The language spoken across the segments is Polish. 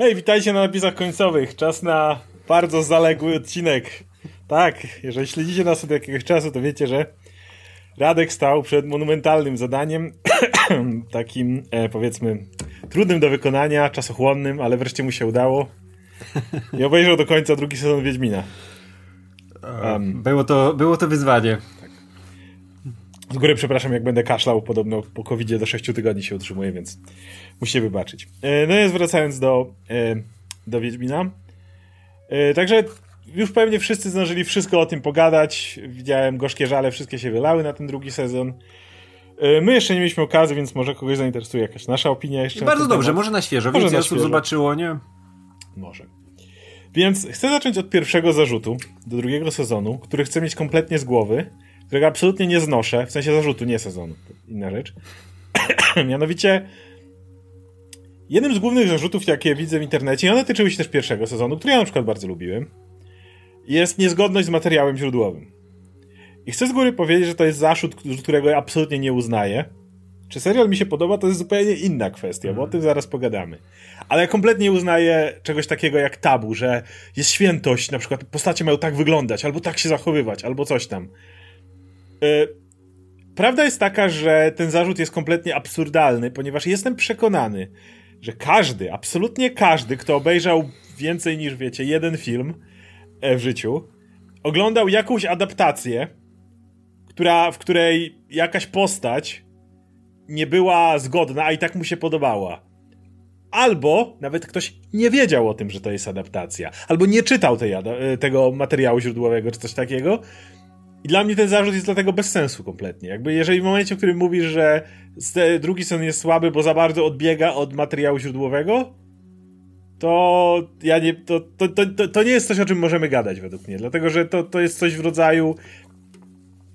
Hej, witajcie na napisach końcowych. Czas na bardzo zaległy odcinek. Tak, jeżeli śledzicie nas od jakiegoś czasu, to wiecie, że Radek stał przed monumentalnym zadaniem, takim e, powiedzmy trudnym do wykonania, czasochłonnym, ale wreszcie mu się udało. I obejrzał do końca drugi sezon Wiedźmina. Um, było, to, było to wyzwanie. Z góry przepraszam, jak będę kaszlał, podobno po covid do 6 tygodni się utrzymuje, więc musicie wybaczyć. E, no jest wracając do, e, do Wiedźmina. E, także już pewnie wszyscy zdążyli wszystko o tym pogadać. Widziałem gorzkie żale, wszystkie się wylały na ten drugi sezon. My jeszcze nie mieliśmy okazji, więc może kogoś zainteresuje jakaś nasza opinia jeszcze. Bardzo dobrze, temat. może na świeżo. Może Więcej osób zobaczyło, nie? Może. Więc chcę zacząć od pierwszego zarzutu do drugiego sezonu, który chcę mieć kompletnie z głowy, którego absolutnie nie znoszę, w sensie zarzutu, nie sezonu. To inna rzecz. Mianowicie jednym z głównych zarzutów, jakie widzę w internecie, i one tyczyły się też pierwszego sezonu, który ja na przykład bardzo lubiłem, jest niezgodność z materiałem źródłowym. I chcę z góry powiedzieć, że to jest zarzut, którego ja absolutnie nie uznaję. Czy serial mi się podoba, to jest zupełnie inna kwestia, bo o mhm. tym zaraz pogadamy. Ale ja kompletnie nie uznaję czegoś takiego jak tabu, że jest świętość, na przykład postacie mają tak wyglądać, albo tak się zachowywać, albo coś tam. Yy, prawda jest taka, że ten zarzut jest kompletnie absurdalny, ponieważ jestem przekonany, że każdy, absolutnie każdy, kto obejrzał więcej niż wiecie, jeden film e, w życiu, oglądał jakąś adaptację, która, w której jakaś postać nie była zgodna, a i tak mu się podobała. Albo nawet ktoś nie wiedział o tym, że to jest adaptacja, albo nie czytał tej, e, tego materiału źródłowego czy coś takiego. I dla mnie ten zarzut jest dlatego bez sensu kompletnie. Jakby jeżeli w momencie, w którym mówisz, że drugi sen jest słaby, bo za bardzo odbiega od materiału źródłowego, to ja nie, to, to, to, to nie jest coś, o czym możemy gadać według mnie. Dlatego, że to, to jest coś w rodzaju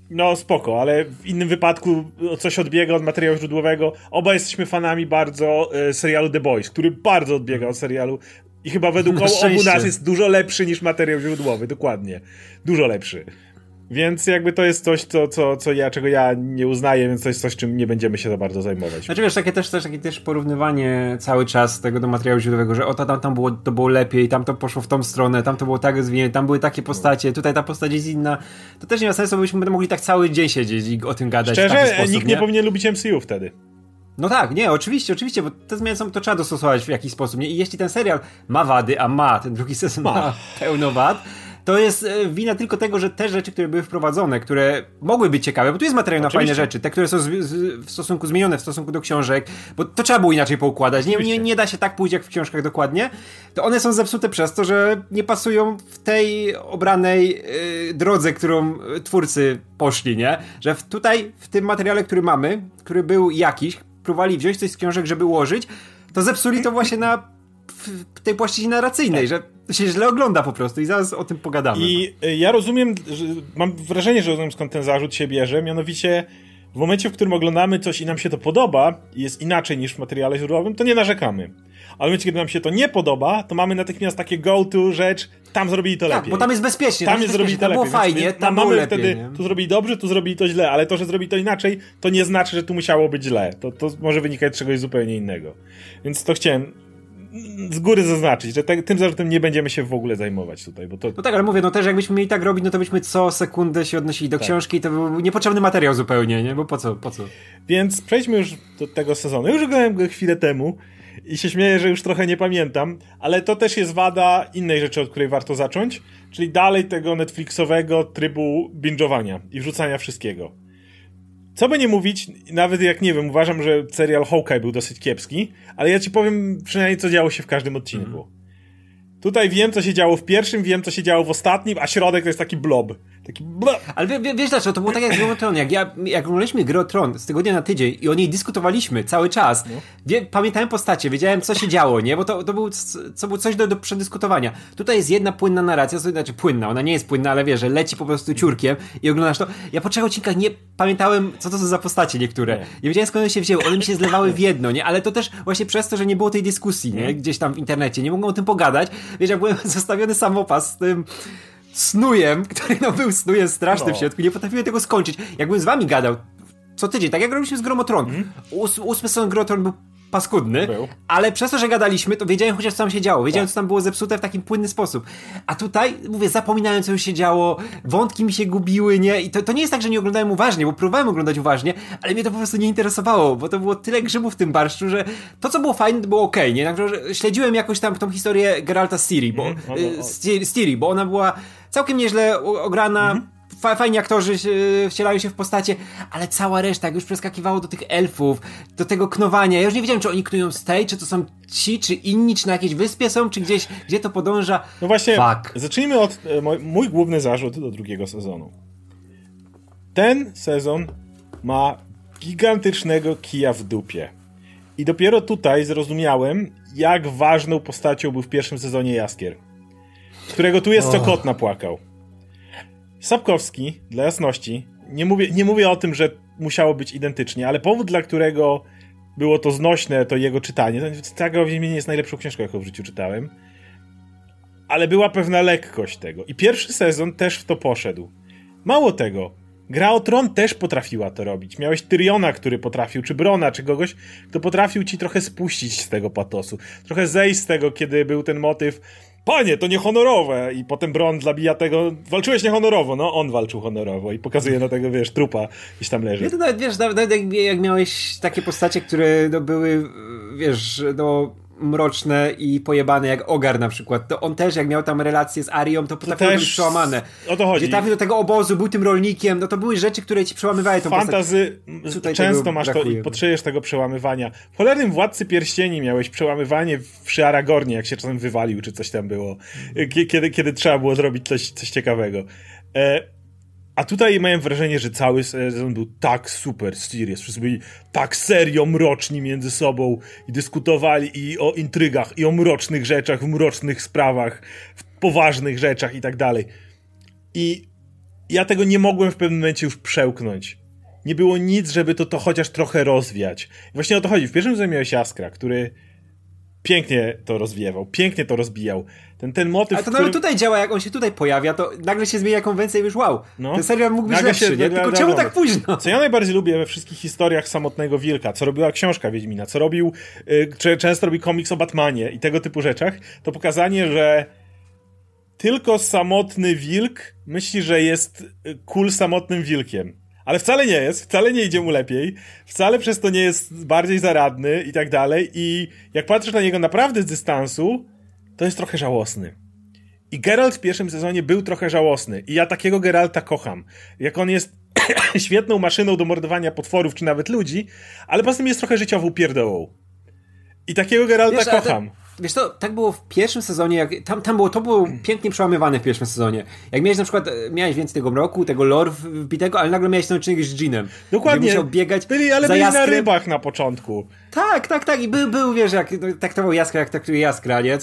no spoko, ale w innym wypadku coś odbiega od materiału źródłowego. Oba jesteśmy fanami bardzo e, serialu The Boys, który bardzo odbiega od serialu i chyba według obu nas jest dużo lepszy niż materiał źródłowy, dokładnie. Dużo lepszy. Więc jakby to jest coś, co, co, co ja, czego ja nie uznaję, więc to jest coś, czym nie będziemy się za bardzo zajmować. Znaczy wiesz, takie też, też, takie też porównywanie cały czas tego do materiału źródłowego, że o tam, tam było, to było lepiej, tam to poszło w tą stronę, tam to było tak rozwinięte, tam były takie postacie, tutaj ta postać jest inna. To też nie ma sensu, byśmy mogli tak cały dzień siedzieć i o tym gadać Szczerze, sposób, nikt nie? nie powinien lubić MCU wtedy. No tak, nie, oczywiście, oczywiście, bo te zmiany są, to trzeba dostosować w jakiś sposób. Nie? I jeśli ten serial ma wady, a ma, ten drugi sezon ma, ma pełno wad, to jest e, wina tylko tego, że te rzeczy, które były wprowadzone, które mogły być ciekawe, bo tu jest materiał Oczywiście. na fajne rzeczy, te, które są z, z, w stosunku zmienione w stosunku do książek, bo to trzeba było inaczej poukładać. Nie, nie, nie da się tak pójść jak w książkach dokładnie. To one są zepsute przez to, że nie pasują w tej obranej yy, drodze, którą twórcy poszli, nie? Że w, tutaj, w tym materiale, który mamy, który był jakiś, próbowali wziąć coś z książek, żeby ułożyć, to zepsuli to właśnie na w tej płaszczyźnie narracyjnej, że to się źle ogląda po prostu i zaraz o tym pogadamy. I y, ja rozumiem, mam wrażenie, że rozumiem skąd ten zarzut się bierze, mianowicie w momencie, w którym oglądamy coś i nam się to podoba jest inaczej niż w materiale źródłowym, to nie narzekamy. Ale w momencie, kiedy nam się to nie podoba, to mamy natychmiast takie go-to rzecz, tam zrobili to tak, lepiej. bo tam jest bezpiecznie. Tam, jest zrobili to lepiej. Było fajnie, więc, tam mamy lepiej, wtedy, nie? tu zrobili dobrze, tu zrobili to źle, ale to, że zrobili to inaczej, to nie znaczy, że tu musiało być źle. To, to może wynikać z czegoś zupełnie innego. Więc to chciałem z góry zaznaczyć, że te, tym zarzutem nie będziemy się w ogóle zajmować tutaj, bo to... No tak, ale mówię, no też jakbyśmy mieli tak robić, no to byśmy co sekundę się odnosili do tak. książki i to był niepotrzebny materiał zupełnie, nie? Bo po co, po co? Więc przejdźmy już do tego sezonu. Już oglądałem go chwilę temu i się śmieję, że już trochę nie pamiętam, ale to też jest wada innej rzeczy, od której warto zacząć, czyli dalej tego Netflixowego trybu binge'owania i wrzucania wszystkiego. Co by nie mówić, nawet jak nie wiem, uważam, że serial Hawkeye był dosyć kiepski, ale ja ci powiem przynajmniej co działo się w każdym odcinku. Mm. Tutaj wiem, co się działo w pierwszym, wiem, co się działo w ostatnim, a środek to jest taki blob. Taki. Ale wie, wie, wiesz dlaczego? To było tak jak z Grą Tron. Jak, ja, jak oglądaliśmy Grę Tron z tygodnia na tydzień i o niej dyskutowaliśmy cały czas, no. wie, pamiętałem postacie, wiedziałem, co się działo, nie? Bo to, to był, co, było coś do, do przedyskutowania. Tutaj jest jedna płynna narracja, to znaczy płynna, ona nie jest płynna, ale wiesz, że leci po prostu ciurkiem i oglądasz to. Ja po trzech odcinkach nie pamiętałem, co to są za postacie niektóre. Nie, nie wiedziałem, skąd one się wzięły. One mi się zlewały w jedno, nie? Ale to też właśnie przez to, że nie było tej dyskusji, nie? Gdzieś tam w internecie. Nie mogłem o tym pogadać. Wiesz, jak byłem zostawiony samopas z tym snujem, który no był snujem strasznym no. w środku, nie potrafiłem tego skończyć. Jakbym z wami gadał co tydzień, tak jak robiliśmy z Gromotron. Mm. Ós ósmy sezon Gromotron był paskudny, Był. ale przez to, że gadaliśmy, to wiedziałem chociaż co tam się działo. Wiedziałem, Tak. co tam było zepsute w takim płynny sposób. A tutaj, mówię, zapominałem, co już się działo, wątki mi się gubiły, nie? I to, to nie jest tak, że nie oglądałem uważnie, bo próbowałem oglądać uważnie, ale mnie to po prostu nie interesowało, bo to było tyle grzybów w tym barszczu, że to, co było fajne, to było okej, nie? Także że śledziłem jakoś tam tą historię Geralta z Ciri, bo, Mhm. O, o, o. y, z Ciri- z Ciri, bo ona była całkiem nieźle ograna, Mhm. Fa- Fajni aktorzy się, wcielają się w postacie, ale cała reszta, jak już przeskakiwało do tych elfów, do tego knowania. Ja już nie wiedziałem, czy oni knują z tej, czy to są ci, czy inni, czy na jakiejś wyspie są, czy gdzieś, gdzie to podąża. No właśnie, Fuck. zacznijmy od e, moj, mój główny zarzut do drugiego sezonu. Ten sezon ma gigantycznego kija w dupie. I dopiero tutaj zrozumiałem, jak ważną postacią był w pierwszym sezonie Jaskier. Którego tu jest co kot napłakał. Sapkowski, dla jasności, nie mówię, nie mówię o tym, że musiało być identycznie, ale powód, dla którego było to znośne, to jego czytanie. to- Saga o Wiedźminie jest najlepszą książką, jaką w życiu czytałem. Ale była pewna lekkość tego. I pierwszy sezon też w to poszedł. Mało tego, Gra o Tron też potrafiła to robić. Miałeś Tyriona, który potrafił, czy Brona, czy kogoś, kto potrafił ci trochę spuścić z tego patosu. Trochę zejść z tego, kiedy był ten motyw Panie, to niehonorowe! I potem Bron zabija tego, walczyłeś niehonorowo, no on walczył honorowo i pokazuje na tego, wiesz, trupa gdzieś tam leży. Nie, to nawet, wiesz, nawet jak, jak miałeś takie postacie, które no, były, wiesz, no mroczne i pojebane jak Ogar na przykład, to on też jak miał tam relacje z Arią, to potrafiło też być przełamane. o to chodzi. Gdzie trafił do tego obozu, był tym rolnikiem, no to były rzeczy, które ci przełamywały tą. Fantazy często masz to brakuje. i potrzebujesz tego przełamywania. W cholernym Władcy Pierścieni miałeś przełamywanie przy Aragornie, jak się czasem wywalił, czy coś tam było. Kie- Kiedy, kiedy trzeba było zrobić coś, coś ciekawego. E, a tutaj miałem wrażenie, że cały sezon był tak super serious. Wszyscy byli tak serio mroczni między sobą i dyskutowali i o intrygach, i o mrocznych rzeczach, w mrocznych sprawach, w poważnych rzeczach i tak dalej. I ja tego nie mogłem w pewnym momencie już przełknąć. Nie było nic, żeby to, to chociaż trochę rozwiać. I właśnie o to chodzi. W pierwszym sezonie miałeś Jaskra, który pięknie to rozwiewał, pięknie to rozbijał. Ten, ten motyw, Ale to w którym... nawet tutaj działa, jak on się tutaj pojawia, to nagle się zmienia konwencja i już wow. No. Ten serial mógł być Nagle lepszy, się nie? Tylko czemu tak późno? Co ja najbardziej lubię we wszystkich historiach Samotnego Wilka, co robiła książka Wiedźmina, co robił, y, czy często robi komiks o Batmanie i tego typu rzeczach, to pokazanie, że tylko samotny wilk myśli, że jest y, cool samotnym wilkiem. Ale wcale nie jest, wcale nie idzie mu lepiej, wcale przez to nie jest bardziej zaradny i tak dalej. I jak patrzysz na niego naprawdę z dystansu, to jest trochę żałosny. I Geralt w pierwszym sezonie był trochę żałosny. I ja takiego Geralta kocham. Jak on jest świetną maszyną do mordowania potworów, czy nawet ludzi, ale poza tym jest trochę życiową pierdołą. I takiego Geralta Wiesz, kocham. Wiesz to, tak było w pierwszym sezonie, jak, tam, tam było, to było pięknie przełamywane w pierwszym sezonie. Jak miałeś na przykład, e, miałeś więcej tego mroku, tego lore wbitego, ale nagle miałeś ten odcinek z Jeanem. Dokładnie. Musiał biegać Byli, ale byli na rybach na początku. Tak, tak, tak. I był, był wiesz, jak no, traktował Jaskra, jak traktuje Jaskra, nie?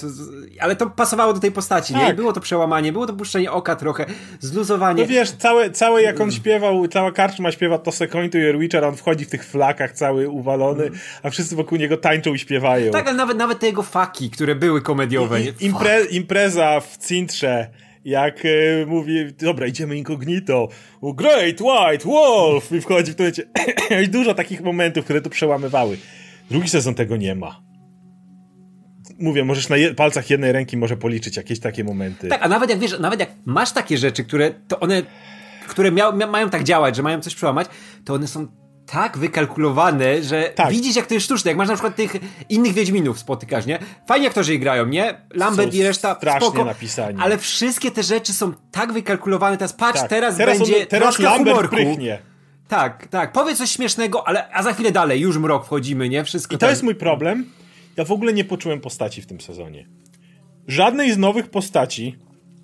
Ale to pasowało do tej postaci, nie? Tak. I było to przełamanie, było to puszczenie oka trochę, zluzowanie. No wiesz, całe, całe jak on śpiewał, cała karczma śpiewa to to Your Witcher, on wchodzi w tych flakach cały uwalony, a wszyscy wokół niego tańczą i śpiewają. Tak, ale nawet, nawet te jego faki, które były komediowe. nie? I, impre, impreza w Cintrze, jak e, mówi, dobra, idziemy incognito, "Oh, Great White Wolf i wchodzi w to. I dużo takich momentów, które tu przełamywały. Drugi sezon tego nie ma. Mówię, możesz na je- palcach jednej ręki może policzyć jakieś takie momenty. Tak, a nawet jak wiesz, nawet jak masz takie rzeczy, które to one, które mia, mają tak działać, że mają coś przełamać, to one są tak wykalkulowane, że Tak. widzisz jak to jest sztuczne. Jak masz na przykład tych innych Wiedźminów spotykasz, nie? Fajnie aktorzy grają, nie? Lambert Są i reszta strasznie spoko, napisani. ale wszystkie te rzeczy są tak wykalkulowane. Teraz patrz, Tak. teraz, teraz będzie on, teraz troszkę Lambert humorku. prychnie. Tak, tak. Powiedz coś śmiesznego, ale a za chwilę dalej, już mrok wchodzimy, nie? Wszystko I to tak. jest mój problem. Ja w ogóle nie poczułem postaci w tym sezonie. Żadnej z nowych postaci,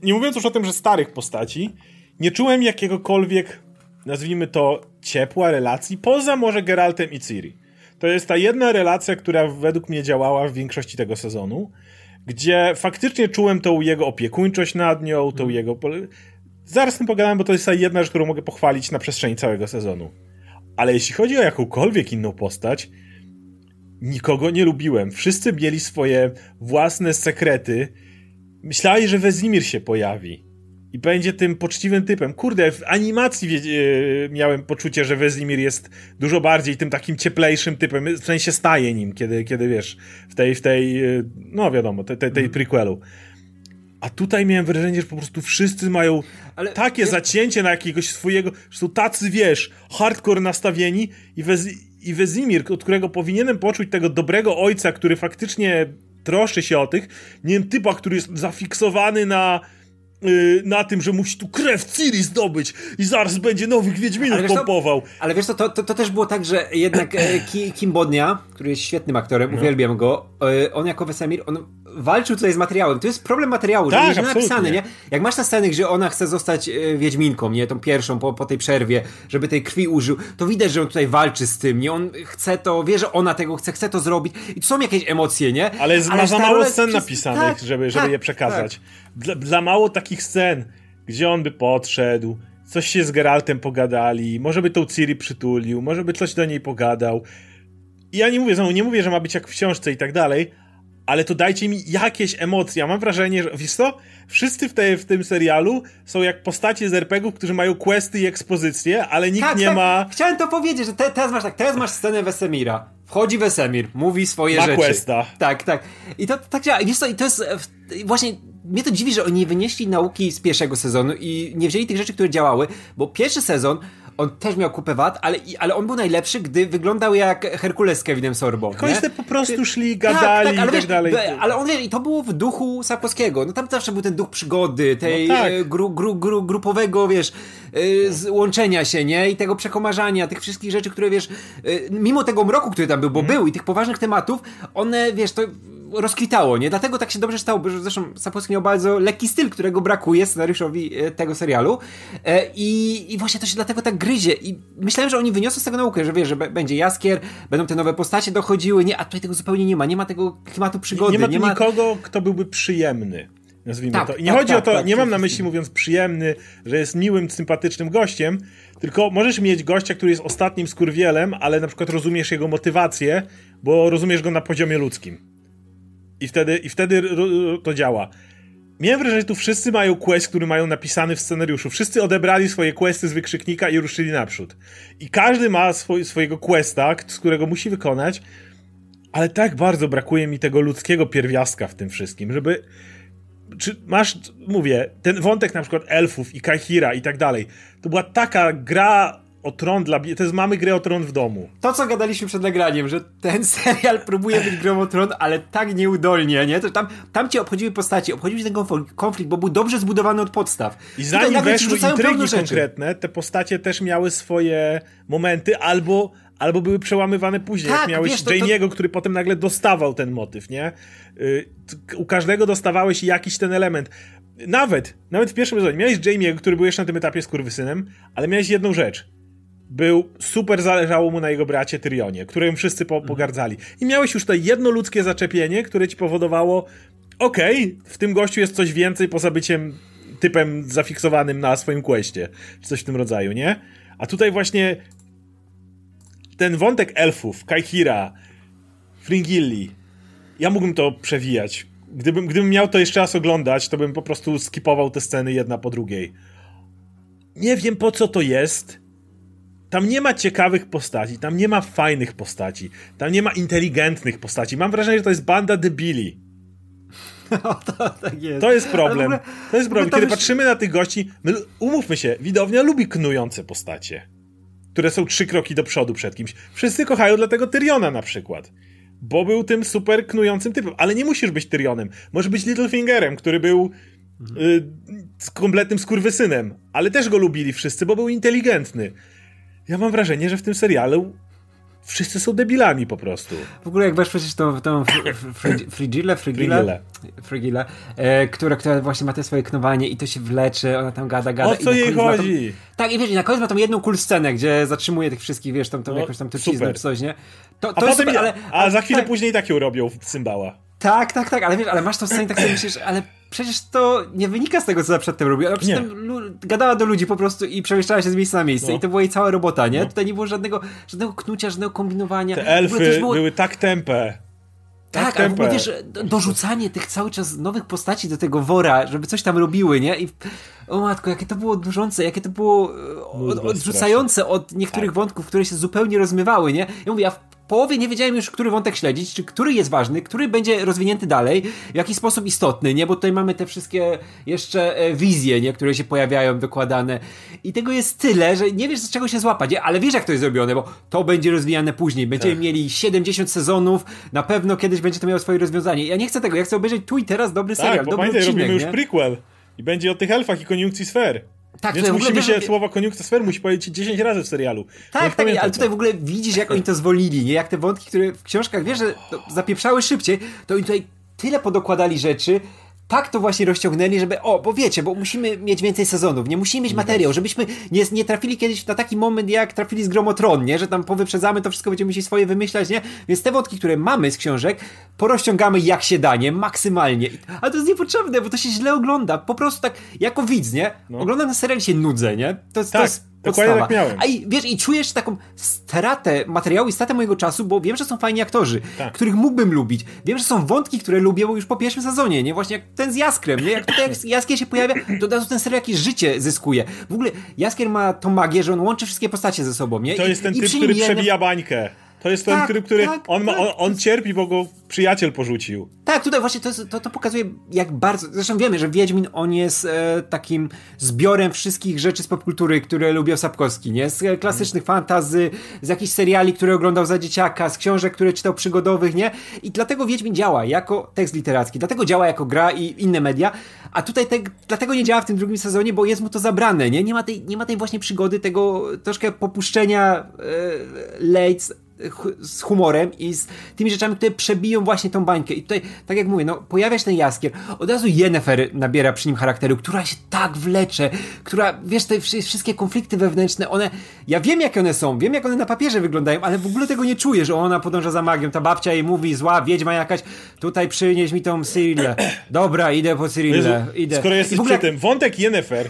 nie mówiąc już o tym, że starych postaci, nie czułem jakiegokolwiek, nazwijmy to, ciepła relacji, poza może Geraltem i Ciri. To jest ta jedna relacja, która według mnie działała w większości tego sezonu, gdzie faktycznie czułem tą jego opiekuńczość nad nią, tą jego... Zaraz z tym pogadam, bo to jest ta jedna rzecz, którą mogę pochwalić na przestrzeni całego sezonu. Ale jeśli chodzi o jakąkolwiek inną postać, nikogo nie lubiłem. Wszyscy mieli swoje własne sekrety. Myśleli, że Wezimir się pojawi. i będzie tym poczciwym typem. Kurde, w animacji e, miałem poczucie, że Wesemir jest dużo bardziej tym takim cieplejszym typem, w sensie staje nim, kiedy, kiedy wiesz, w tej, w tej e, no wiadomo, tej, tej, tej mhm. prequelu. A tutaj miałem wrażenie, że po prostu wszyscy mają Ale takie zacięcie na jakiegoś swojego, że są tacy, wiesz, hardcore nastawieni i, Wez, i Wezimir, od którego powinienem poczuć tego dobrego ojca, który faktycznie troszczy się o tych, nie wiem, typa, który jest zafiksowany na Y, na tym, że musi tu krew Ciri zdobyć i zaraz będzie nowych Wiedźminów ale pompował. ale wiesz co, to, to, to, też było tak, że jednak e, Kim Bodnia, który jest świetnym aktorem, no. uwielbiam go, e, on jako Wesemir, on walczył tutaj z materiałem. To jest problem materiału, tak, że jest napisane, nie? Jak masz te sceny, gdzie ona chce zostać e, Wiedźminką, nie? Tą pierwszą po, po tej przerwie, żeby tej krwi użył, to widać, że on tutaj walczy z tym, nie? On chce to, wie, że ona tego chce, chce to zrobić i są jakieś emocje, nie? Ale, Ale ma za mało scen przez... napisanych, tak, żeby, żeby tak, je przekazać. Tak. Dla, dla mało takich scen, gdzie on by podszedł, coś się z Geraltem pogadali, może by tą Ciri przytulił, może by coś do niej pogadał. I ja nie mówię, znowu nie mówię, że ma być jak w książce i tak dalej, ale to dajcie mi jakieś emocje. Ja mam wrażenie, że wiesz co? Wszyscy w, te, w tym serialu są jak postacie z RPGów, którzy mają questy i ekspozycje, ale nikt tak, nie tak. ma... Chciałem to powiedzieć, że te, teraz masz tak, teraz masz scenę Wesemira. Wchodzi Wesemir, mówi swoje ma rzeczy. questa. Tak, tak. I to tak działa. Wiesz co, i to jest właśnie mnie to dziwi, że oni nie wynieśli nauki z pierwszego sezonu i nie wzięli tych rzeczy, które działały, bo pierwszy sezon on też miał kupę wad, ale, ale on był najlepszy, gdy wyglądał jak Herkules z Kevinem Sorbo. Końce po prostu szli, gadali tak, tak, ale i tak dalej. Ale on wiesz, i to było w duchu Sapkowskiego. No tam zawsze był ten duch przygody, tej no tak. E, gru, gru, gru, grupowego, wiesz, e, łączenia się, nie? I tego przekomarzania, tych wszystkich rzeczy, które wiesz, e, mimo tego mroku, który tam był, bo mm. był i tych poważnych tematów, one, wiesz, to rozkwitało, nie? Dlatego tak się dobrze stało, bo zresztą Sapkowski miał bardzo lekki styl, którego brakuje scenariuszowi tego serialu i, i właśnie to się dlatego tak gryzie i myślałem, że oni wyniosą z tego naukę, że wiesz, że będzie Jaskier, będą te nowe postacie dochodziły, nie, a tutaj tego zupełnie nie ma, nie ma tego klimatu przygody. Nie ma, nie ma... nikogo, kto byłby przyjemny. Nazwijmy tak, to. I nie tak, chodzi tak, o to, tak, nie mam na myśli mówiąc przyjemny, że jest miłym, sympatycznym gościem, tylko możesz mieć gościa, który jest ostatnim skurwielem, ale na przykład rozumiesz jego motywację, bo rozumiesz go na poziomie ludzkim. I wtedy, i wtedy to działa. Miałem wrażenie, że tu wszyscy mają quest, który mają napisany w scenariuszu. Wszyscy odebrali swoje questy z wykrzyknika i ruszyli naprzód. I każdy ma swoj, swojego questa, z którego musi wykonać, ale tak bardzo brakuje mi tego ludzkiego pierwiastka w tym wszystkim, żeby... Czy masz, mówię, ten wątek na przykład elfów i Kahira i tak dalej, to była taka gra o tron dla... To jest mamy grę o tron w domu. To, co gadaliśmy przed nagraniem, że ten serial próbuje być grą o tron, ale tak nieudolnie, nie? To tam, tam cię obchodziły postaci, obchodził ten konflikt, bo był dobrze zbudowany od podstaw. I zanim weszły intrygi konkretne, te postacie też miały swoje momenty, albo albo były przełamywane później. Tak, jak miałeś wiesz, to, Jamie'ego, to... który potem nagle dostawał ten motyw, nie? Y, u każdego dostawałeś jakiś ten element. Nawet, nawet w pierwszym sezonie miałeś Jamie'ego, który był jeszcze na tym etapie skurwysynem, ale miałeś jedną rzecz był super zależało mu na jego bracie Tyrionie, którym wszyscy po, pogardzali. I miałeś już to jedno ludzkie zaczepienie, które ci powodowało okej, okay, w tym gościu jest coś więcej poza byciem typem zafiksowanym na swoim questie, czy coś w tym rodzaju, nie? A tutaj właśnie ten wątek elfów, Kaihira, Fringilli, ja mógłbym to przewijać. Gdybym, gdybym miał to jeszcze raz oglądać, to bym po prostu skipował te sceny jedna po drugiej. Nie wiem po co to jest, tam nie ma ciekawych postaci, tam nie ma fajnych postaci, tam nie ma inteligentnych postaci. Mam wrażenie, że to jest banda debili. No, to, tak jest. to jest problem. Ogóle, to jest problem. Kiedy patrzymy na tych gości, my, umówmy się, widownia lubi knujące postacie, które są trzy kroki do przodu przed kimś. Wszyscy kochają dlatego Tyriona na przykład. Bo był tym super knującym typem. Ale nie musisz być Tyrionem. Możesz być Littlefingerem, który był mhm. y, kompletnym skurwysynem. Ale też go lubili wszyscy, bo był inteligentny ja mam wrażenie, że w tym serialu wszyscy są debilami po prostu. W ogóle jak weź przecież tą, tą Frigile, Frigile, Frigile, e, która, która właśnie ma te swoje knowanie i to się wlecze, ona tam gada, gada. O co jej chodzi? Tą, tak, i wiesz, na koniec ma tą jedną cool scenę, gdzie zatrzymuje tych wszystkich, wiesz, tam, tam no, jakąś tam truciznę czy coś, nie? To, to a, potem, super, ale, a za chwilę tak. później tak ją robią w cymbała. Tak, tak, tak, ale wiesz, ale masz tą scenę tak sobie myślisz, ale przecież to nie wynika z tego, co przedtem robiła. Ona przedtem gadała do ludzi po prostu i przemieszczała się z miejsca na miejsce. No. I to była jej cała robota, nie? No. Tutaj nie było żadnego, żadnego knucia, żadnego kombinowania. Te elfy było... były tak tępe. Tak, ale w ogóle wiesz, dorzucanie tych cały czas nowych postaci do tego wora, żeby coś tam robiły, nie? I o matko, jakie to było dużące, jakie to było od, odrzucające od niektórych tak. wątków, które się zupełnie rozmywały, nie? Ja mówię, ja w połowie nie wiedziałem już, który wątek śledzić, czy który jest ważny, który będzie rozwinięty dalej, w jaki sposób istotny, nie? Bo tutaj mamy te wszystkie jeszcze e, wizje, nie? Które się pojawiają, wykładane. I tego jest tyle, że nie wiesz z czego się złapać, nie? ale wiesz jak to jest zrobione, bo to będzie rozwijane później. Będziemy tak. mieli 70 sezonów, na pewno kiedyś będzie to miało swoje rozwiązanie. Ja nie chcę tego, ja chcę obejrzeć tu i teraz dobry tak, serial, bo dobry pamiętaj, odcinek, robimy już prequel. I będzie o tych elfach i koniunkcji sfer. Tak, Więc musimy się, słowo koniunkcja sfer musi powiedzieć 10 razy w serialu. Tak, tak, ale tutaj w ogóle widzisz, jak oni to zwolnili, nie? Jak te wątki, które w książkach, wiesz, że zapieprzały szybciej, to oni tutaj tyle podokładali rzeczy, tak to właśnie rozciągnęli, żeby, o, bo wiecie, bo musimy mieć więcej sezonów, nie musimy mieć materiał, żebyśmy nie, nie trafili kiedyś na taki moment, jak trafili z Gromotron, nie, że tam powyprzedzamy to wszystko, będziemy musieli swoje wymyślać, nie, więc te wątki, które mamy z książek, porozciągamy jak się da, nie, maksymalnie, a to jest niepotrzebne, bo to się źle ogląda, po prostu tak, jako widz, nie, no. oglądam ten serial się nudzę, nie, to, tak. to jest Dokładnie tak miałem. A i wiesz, i czujesz taką stratę materiału i stratę mojego czasu, bo wiem, że są fajni aktorzy, tak. których mógłbym lubić. Wiem, że są wątki, które lubię, bo już po pierwszym sezonie, nie? Właśnie jak ten z Jaskrem, nie? Jak tutaj Jaskier się pojawia, to od razu ten serial jakieś życie zyskuje. W ogóle Jaskier ma tą magię, że on łączy wszystkie postacie ze sobą, nie? To jest ten I typ, który przebija bańkę. To jest ten, tak, który, tak, on, ma, tak. on, on, cierpi, bo go przyjaciel porzucił. Tak, tutaj właśnie to, jest, to, to pokazuje, jak bardzo. Zresztą wiemy, że Wiedźmin on jest e, takim zbiorem wszystkich rzeczy z popkultury, które lubił Sapkowski, nie? Z klasycznych hmm. fantazy, z jakichś seriali, które oglądał za dzieciaka, z książek, które czytał przygodowych, nie? I dlatego Wiedźmin działa jako tekst literacki, dlatego działa jako gra i inne media, a tutaj te, dlatego nie działa w tym drugim sezonie, bo jest mu to zabrane, nie? Nie ma tej, nie ma tej właśnie przygody, tego troszkę popuszczenia e, Leitz z humorem i z tymi rzeczami, które przebiją właśnie tą bańkę. I tutaj, tak jak mówię, no, pojawia się ten jaskier, od razu Yennefer nabiera przy nim charakteru, która się tak wlecze, która, wiesz, te wszystkie konflikty wewnętrzne, one, ja wiem jak one są, wiem jak one na papierze wyglądają, ale w ogóle tego nie czuję, że ona podąża za magią, ta babcia jej mówi, zła wiedźma jakaś, tutaj przynieś mi tą Cyrillę. Dobra, idę po Cyrillę, idę. Skoro jesteś ogóle... przy tym, wątek Yennefer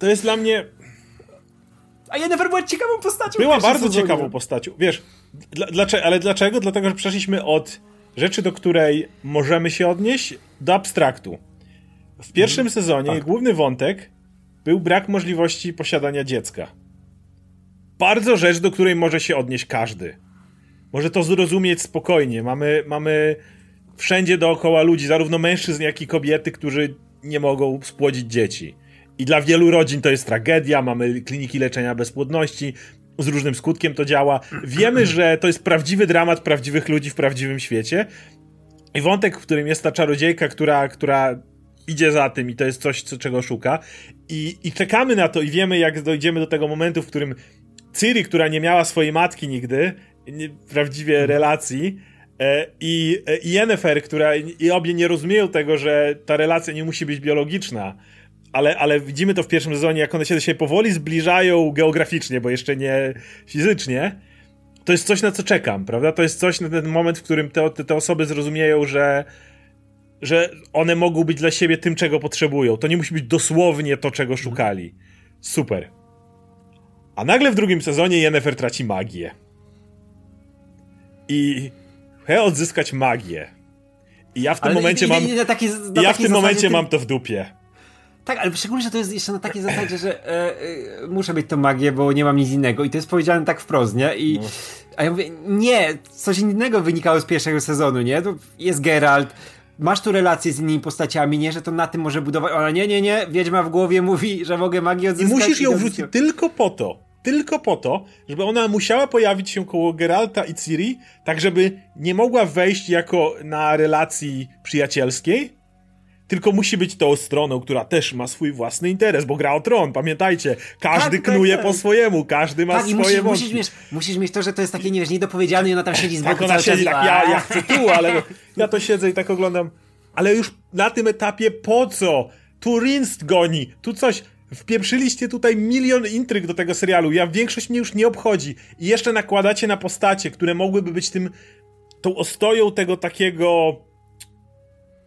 to jest dla mnie a Jennifer była ciekawą postacią. Była bardzo sezonie. ciekawą postacią. Wiesz, dla, dlaczego, ale dlaczego? Dlatego, że przeszliśmy od rzeczy, do której możemy się odnieść, do abstraktu. W pierwszym hmm, sezonie tak. główny wątek był brak możliwości posiadania dziecka. Bardzo rzecz, do której może się odnieść każdy. Może to zrozumieć spokojnie. Mamy, mamy wszędzie dookoła ludzi, zarówno mężczyzn, jak i kobiety, którzy nie mogą spłodzić dzieci. I dla wielu rodzin to jest tragedia, mamy kliniki leczenia bezpłodności, z różnym skutkiem to działa. Wiemy, że to jest prawdziwy dramat prawdziwych ludzi w prawdziwym świecie. I wątek, w którym jest ta czarodziejka, która, która idzie za tym i to jest coś, co, czego szuka. I, I czekamy na to i wiemy, jak dojdziemy do tego momentu, w którym Ciri, która nie miała swojej matki nigdy, nie, prawdziwie relacji, e, i, e, i Yennefer, która i obie nie rozumieją tego, że ta relacja nie musi być biologiczna, ale, ale widzimy to w pierwszym sezonie, jak one się do siebie powoli zbliżają geograficznie, bo jeszcze nie fizycznie. To jest coś, na co czekam, prawda? To jest coś na ten moment, w którym te, te, te osoby zrozumieją, że, że one mogą być dla siebie tym, czego potrzebują. To nie musi być dosłownie to, czego szukali. Super. A nagle w drugim sezonie Yennefer traci magię. I chce odzyskać magię. I ja w tym Ale momencie mam. ja w tym momencie mam to w dupie. Tak, ale szczególnie, że to jest jeszcze na takiej zasadzie, że e, e, muszę mieć tą magię, bo nie mam nic innego. I to jest powiedziane tak wprost, nie? I, no. A ja mówię, nie, coś innego wynikało z pierwszego sezonu, nie? To jest Geralt, masz tu relacje z innymi postaciami, nie, że to na tym może budować. Ona nie, nie, nie, Wiedźma w głowie mówi, że mogę magię odzyskać. I musisz ją wrzucić tylko po to, tylko po to, żeby ona musiała pojawić się koło Geralta i Ciri, tak żeby nie mogła wejść jako na relacji przyjacielskiej, tylko musi być tą stroną, która też ma swój własny interes, bo gra o tron, pamiętajcie, każdy tak, tak knuje tak, tak. po swojemu, każdy ma tak, swoje musisz, musisz mieć, musisz mieć to, że to jest takie, nie wiesz, niedopowiedziane i ona tam siedzi z boku tak, ona siedzi tak, ja, ja chcę tu, ale ja to siedzę i tak oglądam, ale już na tym etapie po co? Tu Rinst goni, tu coś... Wpieprzyliście tutaj milion intryg do tego serialu. Ja większość mnie już nie obchodzi. I jeszcze nakładacie na postacie, które mogłyby być tym tą ostoją tego takiego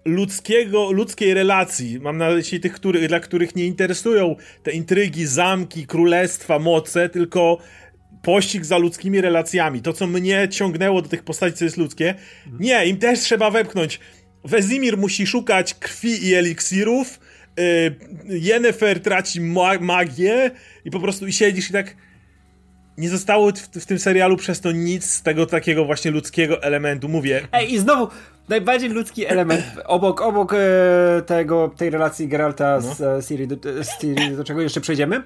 ludzkiego, ludzkiej relacji, mam na myśli tych, który, dla których nie interesują te intrygi, zamki, królestwa, moce, tylko pościg za ludzkimi relacjami, to co mnie ciągnęło do tych postaci, co jest ludzkie, nie, im też trzeba wepchnąć. Wezimir musi szukać krwi i eliksirów, yy, traci ma magię i po prostu i siedzisz i tak nie zostało w, w, tym serialu przez to nic z tego takiego właśnie ludzkiego elementu, mówię. Ej, i znowu najbardziej ludzki element obok, obok e, tego, tej relacji Geralta no. z e, Siri, do, z Siri, do czego jeszcze przejdziemy,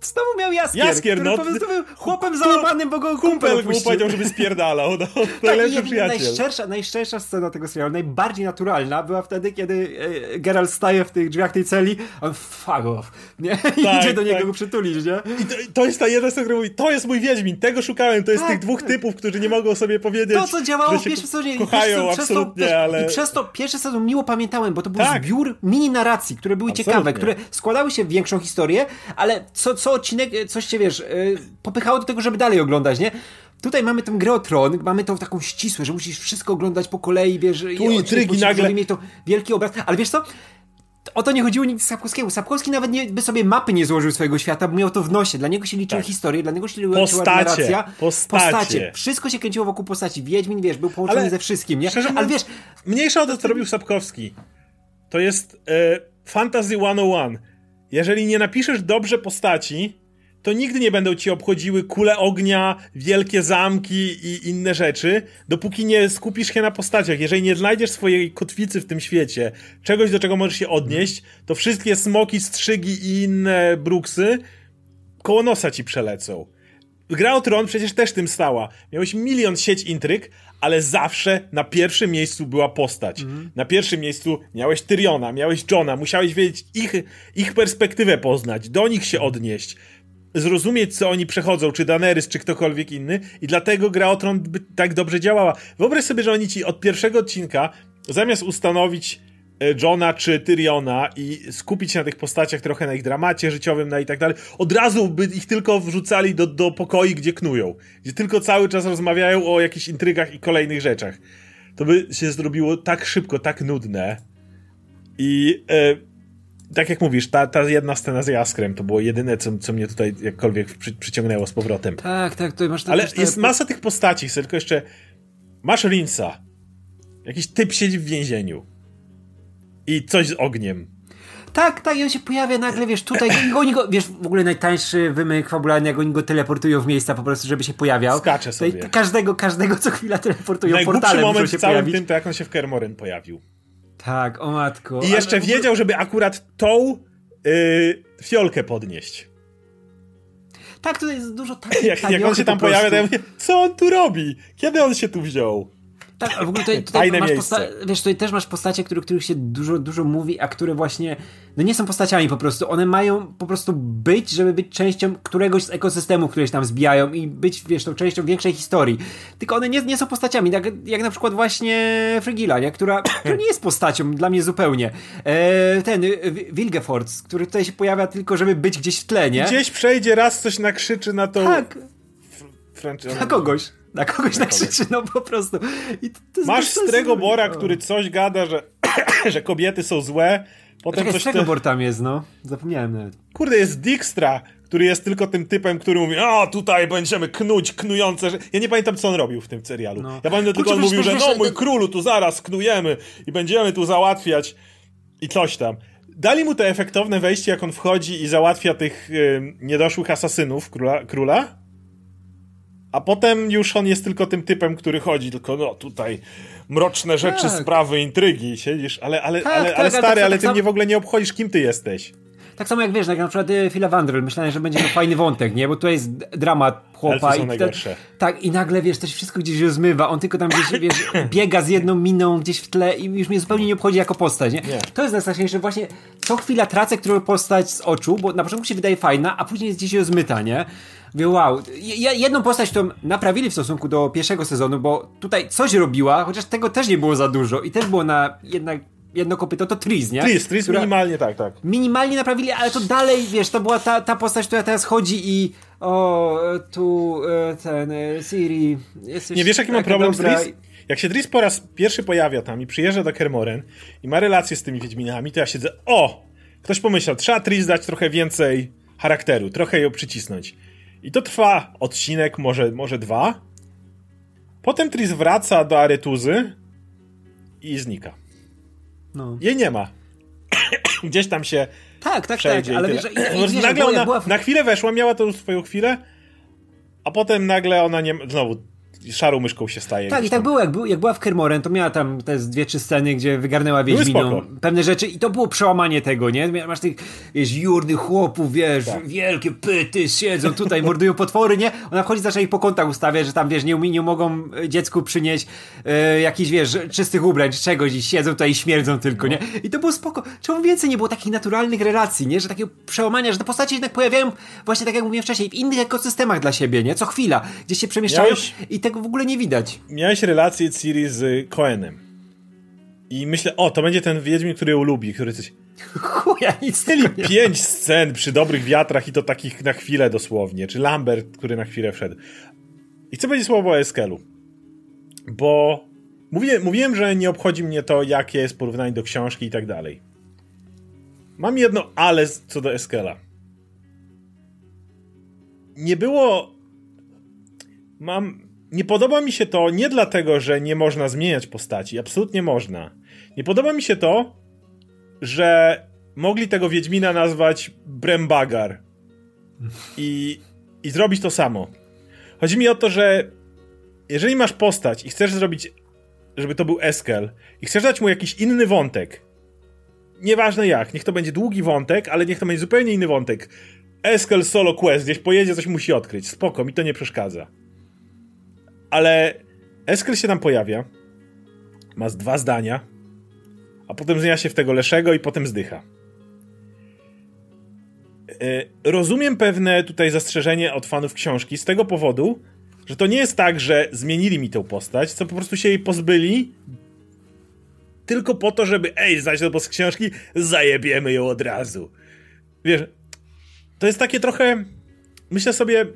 Znowu miał Jaskier, Jaskier który no, po prostu był chłopem załapanym, bo go kumpel mu powiedział, żeby spierdalał. No, najlepszy tak, przyjaciel. Najszczersza, najszczersza scena tego serialu, najbardziej naturalna była wtedy, kiedy e, Geralt staje w tych drzwiach tej celi, on fuck off, nie? I tak, idzie do niego tak. go przytulić, nie? I to, to, jest ta jedna scena, która mówi, to jest mój Wiedźmin, tego szukałem, to jest tak, tych dwóch tak. typów, którzy nie mogą sobie powiedzieć, To, co działało w pierwszym sezonie. Kochają, przez absolutnie, to, ale... I przez to pierwszy sezon miło pamiętałem, bo to był tak. zbiór mini narracji, które były absolutnie. ciekawe, które składały się w większą historię, ale co, co odcinek, coś cię wiesz, yy, popychało do tego, żeby dalej oglądać, nie? Tutaj mamy tę grę o tron, mamy tą taką ścisłe, że musisz wszystko oglądać po kolei, wiesz, tu i intrygi nagle. mieć to wielki obraz, ale wiesz co? O to nie chodziło nigdy Sapkowskiego. Sapkowski nawet nie, by sobie mapy nie złożył swojego świata, bo miał to w nosie. Dla niego się liczyły tak. historie, dla niego się liczyła narracja. Postacie. postacie. Wszystko się kręciło wokół postaci. Wiedźmin, wiesz, był połączony ale, ze wszystkim, nie? Szczerze, ale wiesz... Mniejsza o to, co robił Sapkowski. To jest e, Fantasy 101. Jeżeli nie napiszesz dobrze postaci, to nigdy nie będą ci obchodziły kule ognia, wielkie zamki i inne rzeczy, dopóki nie skupisz się na postaciach. Jeżeli nie znajdziesz swojej kotwicy w tym świecie, czegoś do czego możesz się odnieść, to wszystkie smoki, strzygi i inne bruksy koło nosa ci przelecą. Gra o Tron przecież też tym stała. Miałeś milion sieć intryg, ale zawsze na pierwszym miejscu była postać. Mhm. Na pierwszym miejscu miałeś Tyriona, miałeś Johna, musiałeś wiedzieć ich, ich perspektywę poznać, do nich się odnieść zrozumieć, co oni przechodzą, czy Daenerys, czy ktokolwiek inny i dlatego gra o Tron tak dobrze działała. Wyobraź sobie, że oni ci od pierwszego odcinka, zamiast ustanowić Johna czy Tyriona i skupić się na tych postaciach trochę na ich dramacie życiowym, na i tak dalej, od razu by ich tylko wrzucali do, do pokoi, gdzie knują. Gdzie tylko cały czas rozmawiają o jakichś intrygach i kolejnych rzeczach. To by się zrobiło tak szybko, tak nudne. I e, tak jak mówisz, ta, ta jedna scena z Jaskrem to było jedyne, co, co mnie tutaj jakkolwiek przy, przyciągnęło z powrotem. Tak, tak, to masz Ale jest masa tych postaci, tylko jeszcze masz Rinsa. Jakiś typ siedzi w więzieniu. I coś z ogniem. Tak, tak, i on się pojawia nagle, wiesz, tutaj, oni go, wiesz, w ogóle najtańszy wymyk fabularny, jak oni go teleportują w miejsca po prostu, żeby się pojawiał. Skacze sobie. Tutaj każdego, każdego co chwila teleportują Najgłupszy portalem, moment się w całym pojawić. tym, to jak on się w Kermoren pojawił. Tak, o matko. I jeszcze ale... wiedział, żeby akurat tą yy, fiolkę podnieść. Tak, tutaj jest dużo takich jak, jak on się tam pojawia, to ja mówię, co on tu robi? Kiedy on się tu wziął? Tak, w ogóle tutaj, tutaj masz posta- wiesz, tutaj też masz postacie, których, których się dużo, dużo mówi, a które właśnie no nie są postaciami po prostu. One mają po prostu być, żeby być częścią któregoś z ekosystemu, które się tam zbijają i być, wiesz, tą częścią większej historii. Tylko one nie, nie są postaciami, jak, jak na przykład właśnie Frigila, nie? Która, która nie jest postacią dla mnie zupełnie. E, ten Wilgefort, który tutaj się pojawia tylko, żeby być gdzieś w tle, nie? Gdzieś przejdzie raz, coś nakrzyczy na to... Tak. Na kogoś. Na kogoś na nakrzyczy, no po prostu. Masz Strego Bora, który coś gada, że, że kobiety są złe. Potem Czekaj, coś Strego. Bor tam jest, no. Zapomniałem nawet. Kurde, jest Dijkstra, który jest tylko tym typem, który mówi, a tutaj będziemy knuć, knujące. Ja nie pamiętam, co on robił w tym serialu. No. Ja pamiętam tylko, on mówił, że no mój królu, tu zaraz knujemy i będziemy tu załatwiać i coś tam. Dali mu to efektowne wejście, jak on wchodzi i załatwia tych niedoszłych asasynów króla, króla a potem już on jest tylko tym typem, który chodzi, tylko no tutaj mroczne rzeczy, tak. sprawy, intrygi, siedzisz, ale, ale, tak, ale, tak, ale stary, tak, ale ty mnie w ogóle nie obchodzisz, kim ty jesteś. Tak samo jak wiesz, jak na przykład y, Phila Wandrel, myślałem, że będzie to fajny wątek, nie? Bo to jest dramat chłopa. i najgorsze. tak, i nagle wiesz, to się wszystko gdzieś rozmywa, on tylko tam gdzieś, wiesz, biega z jedną miną gdzieś w tle i już mnie zupełnie nie obchodzi jako postać, nie? nie. To jest najstraszniejsze, właśnie co chwila tracę którą postać z oczu, bo na początku się wydaje fajna, a później jest gdzieś rozmyta, nie? Mówię, wow. Jedną postać, którą naprawili w stosunku do pierwszego sezonu, bo tutaj coś robiła, chociaż tego też nie było za dużo i też było na jednak jedno kopyto, to Tris, nie? Tris, Tris która minimalnie, tak, tak. Minimalnie naprawili, ale to dalej, wiesz, to była ta, ta postać, która teraz chodzi i o, tu e, ten e, Siri, jesteś Nie wiesz, jaki mam problem dobra. z Tris? Jak się Tris po raz pierwszy pojawia tam i przyjeżdża do Kermoren i ma relacje z tymi Wiedźminami, to ja siedzę, o! Ktoś pomyślał, trzeba Tris dać trochę więcej charakteru, trochę ją przycisnąć. I to trwa odcinek, może, może dwa. Potem Tris wraca do Aretuzy i znika. No. Jej nie ma. Gdzieś tam się tak, tak, tak, ale wiesz, i, i, wiesz, nagle ona była... na chwilę weszła, miała tą swoją chwilę, a potem nagle ona nie, znowu szarą myszką się staje. Tak, i tak było, jak, był, jak była w Kermoren, to miała tam te dwie, trzy sceny, gdzie wygarnęła Wiedźminą pewne rzeczy i to było przełamanie tego, nie? Masz tych, wiesz, jurnych chłopów, wiesz, tak. wielkie pyty, siedzą tutaj, mordują potwory, nie? Ona wchodzi, zaczyna ich po kątach ustawiać, że tam, wiesz, nie, nie mogą dziecku przynieść e, jakichś, wiesz, czystych ubrań, czy czegoś i siedzą tutaj i śmierdzą tylko, no. nie? I to było spoko. Czemu więcej nie było takich naturalnych relacji, nie? Że takiego przełamania, że te postacie jednak pojawiają właśnie tak jak mówiłem wcześniej, w innych ekosystemach dla siebie, nie? Co chwila, gdzie się przemieszczają Miałeś... i tego w ogóle nie widać. Miałeś relację Ciri z Cohenem. I myślę, o, to będzie ten Wiedźmin, który ją lubi, który coś... Chuja, nic Mieli pięć scen przy dobrych wiatrach i to takich na chwilę dosłownie. Czy Lambert, który na chwilę wszedł. I chcę powiedzieć słowo o Eskelu. Bo mówię, mówiłem, że nie obchodzi mnie to, jakie jest porównanie do książki i tak dalej. Mam jedno ale co do Eskela. Nie było... Mam nie podoba mi się to nie dlatego, że nie można zmieniać postaci, absolutnie można. Nie podoba mi się to, że mogli tego Wiedźmina nazwać Brembagar i, i zrobić to samo. Chodzi mi o to, że jeżeli masz postać i chcesz zrobić, żeby to był Eskel i chcesz dać mu jakiś inny wątek, nieważne jak, niech to będzie długi wątek, ale niech to będzie zupełnie inny wątek. Eskel solo quest, gdzieś pojedzie, coś musi odkryć. Spoko, mi to nie przeszkadza. Ale Eskel się tam pojawia, ma z dwa zdania, a potem zmienia się w tego Leszego i potem zdycha. E, rozumiem pewne tutaj zastrzeżenie od fanów książki z tego powodu, że to nie jest tak, że zmienili mi tę postać, co po prostu się jej pozbyli tylko po to, żeby ej, znać to z książki, zajebiemy ją od razu. Wiesz, to jest takie trochę myślę sobie,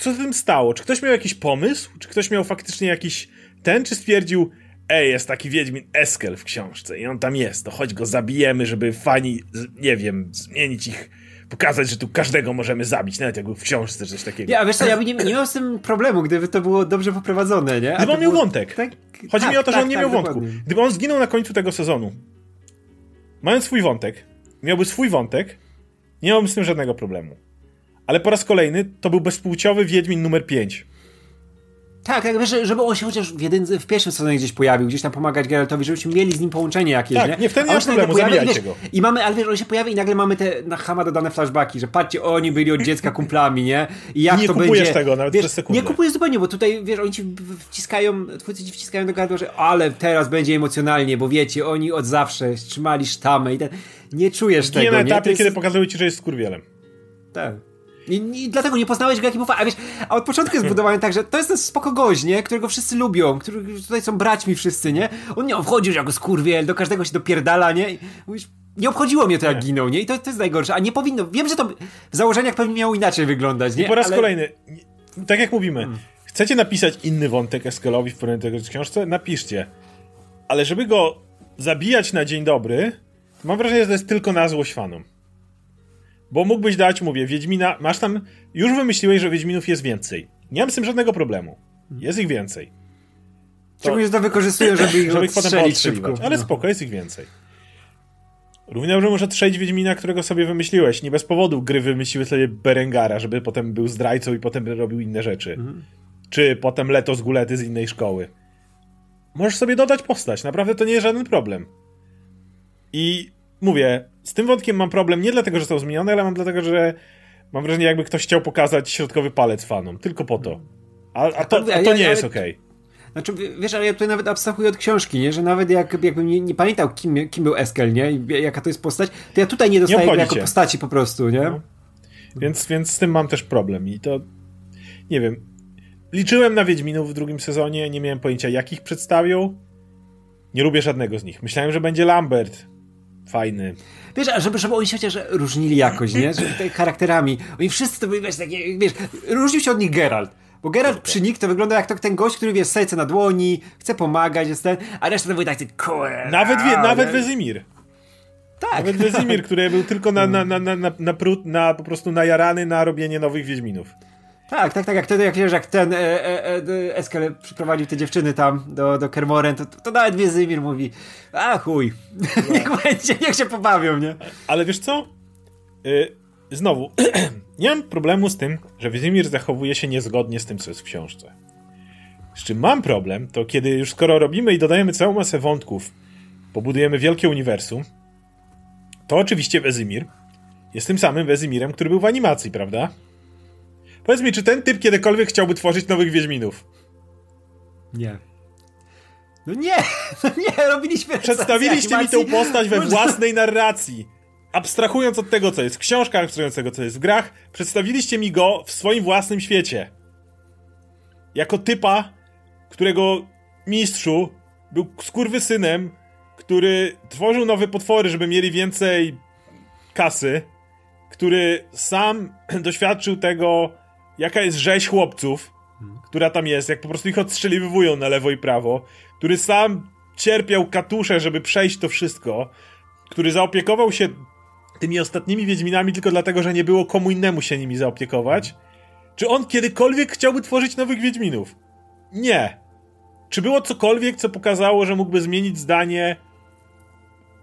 co z tym stało? Czy ktoś miał jakiś pomysł? Czy ktoś miał faktycznie jakiś ten, czy stwierdził, ej, jest taki Wiedźmin Eskel w książce i on tam jest, to chodź go zabijemy, żeby fani, nie wiem, zmienić ich, pokazać, że tu każdego możemy zabić, nawet jak w książce, czy coś takiego. Ja, wiesz co, ja bym nie, nie miał z tym problemu, gdyby to było dobrze poprowadzone, nie? A gdyby on miał wątek. Tak, Chodzi tak, mi o to, tak, że on nie tak, miał wątku. Dokładnie. Gdyby on zginął na końcu tego sezonu, mając swój wątek, miałby swój wątek, nie miałbym z tym żadnego problemu ale po raz kolejny to był bezpłciowy Wiedźmin numer 5. Tak, tak, wiesz, żeby on się chociaż w, jeden, w pierwszym sezonie gdzieś pojawił, gdzieś tam pomagać Geraltowi, żebyśmy mieli z nim połączenie jakieś, tak, nie? nie, wtedy nie ma problemu, pojawia, wiesz, go. I mamy, ale wiesz, on się pojawia i nagle mamy te na Hama dodane flashbacki, że patrzcie, oni byli od dziecka kumplami, nie? I jak nie to kupujesz będzie, tego nawet wiesz, przez sekundę. Nie kupujesz zupełnie, bo tutaj, wiesz, oni ci wciskają, twórcy ci wciskają do gardła, że ale teraz będzie emocjonalnie, bo wiecie, oni od zawsze trzymali sztamę i ten... Nie czujesz nie tego, na etapie, jest... kiedy pokazują ci, że jest skurwielem. Tak. I, I, dlatego nie poznałeś go, jaki był a wiesz, a od początku jest budowany tak, że to jest ten spoko gość, nie? Którego wszyscy lubią, który tutaj są braćmi wszyscy, nie? On nie wchodził jako skurwiel, do każdego się dopierdala, nie? I mówisz, nie obchodziło mnie to, jak ginął, nie? I to, to jest najgorsze. A nie powinno. Wiem, że to w założeniach pewnie miało inaczej wyglądać, nie? I po raz Ale... kolejny, tak jak mówimy, hmm. chcecie napisać inny wątek Eskelowi w porównaniu do książce? Napiszcie. Ale żeby go zabijać na dzień dobry, mam wrażenie, że to jest tylko na złość fanom. Bo mógłbyś dać, mówię, Wiedźmina, masz tam, już wymyśliłeś, że Wiedźminów jest więcej. Nie mam z tym żadnego problemu. Jest ich więcej. Szczególnie to wykorzystują, żeby ich, żeby ich potem szybko. Ale no. spoko, jest ich więcej. Równie dobrze może trzeć Wiedźmina, którego sobie wymyśliłeś. Nie bez powodu gry wymyśliły sobie Berengara, żeby potem był zdrajcą i potem robił inne rzeczy. Mhm. Czy potem Leto z Gulety z innej szkoły. Możesz sobie dodać postać, naprawdę to nie jest żaden problem. I mówię, z tym wątkiem mam problem nie dlatego, że został zmieniony, ale mam dlatego, że mam wrażenie, jakby ktoś chciał pokazać środkowy palec fanom. Tylko po to. A, a to, a to nie jest okej. Okay. Znaczy, wiesz, ale ja tutaj nawet abstrahuję od książki, nie? Że nawet jak, jakbym nie, nie pamiętał, kim, kim był Eskel, nie? I jaka to jest postać, to ja tutaj nie dostaję nie jako postaci po prostu, nie? No. Więc, więc z tym mam też problem i to nie wiem. Liczyłem na Wiedźminów w drugim sezonie, nie miałem pojęcia jakich przedstawią. Nie lubię żadnego z nich. Myślałem, że będzie Lambert, fajny. Wiesz, żeby, żeby oni się chociaż różnili jakoś, nie? Że charakterami. Oni wszyscy to byli takie, wiesz, różnił się od nich Geralt. Bo Geralt okay. przy nich to wygląda jak to, ten gość, który wie, serce na dłoni, chce pomagać, jest ten, a reszta to były tak, kurde. Nawet, wie, nawet Wezimir. Tak. Nawet Wezimir, który był tylko na, na, na, na, na, na, na po prostu najarany na robienie nowych Wiedźminów. Tak, tak, tak, jak wtedy, jak wiesz, jak ten e, e, e, Eskel przyprowadził te dziewczyny tam do, do Kermoren, to, to nawet Wiezymir mówi, a chuj, no. niech będzie, niech się pobawią, nie? Ale wiesz co? Y znowu, nie mam problemu z tym, że Wiezymir zachowuje się niezgodnie z tym, co jest w książce. Z czym mam problem, to kiedy już skoro robimy i dodajemy całą masę wątków, pobudujemy wielkie uniwersum, to oczywiście Wezimir jest tym samym Wezimirem, który był w animacji, prawda? Powiedz mi, czy ten typ kiedykolwiek chciałby tworzyć nowych Wiedźminów? Nie. No nie, no nie, robiliśmy Przedstawiliście mi tę postać we własnej narracji. Abstrahując od tego, co jest w książkach, abstrahując od tego, co jest w grach, przedstawiliście mi go w swoim własnym świecie. Jako typa, którego mistrzu był skurwysynem, który tworzył nowe potwory, żeby mieli więcej kasy, który sam doświadczył tego, jaka jest rzeź chłopców, która tam jest, jak po prostu ich odstrzeliwują na lewo i prawo, który sam cierpiał katusze, żeby przejść to wszystko, który zaopiekował się tymi ostatnimi Wiedźminami tylko dlatego, że nie było komu innemu się nimi zaopiekować, czy on kiedykolwiek chciałby tworzyć nowych Wiedźminów? Nie. Czy było cokolwiek, co pokazało, że mógłby zmienić zdanie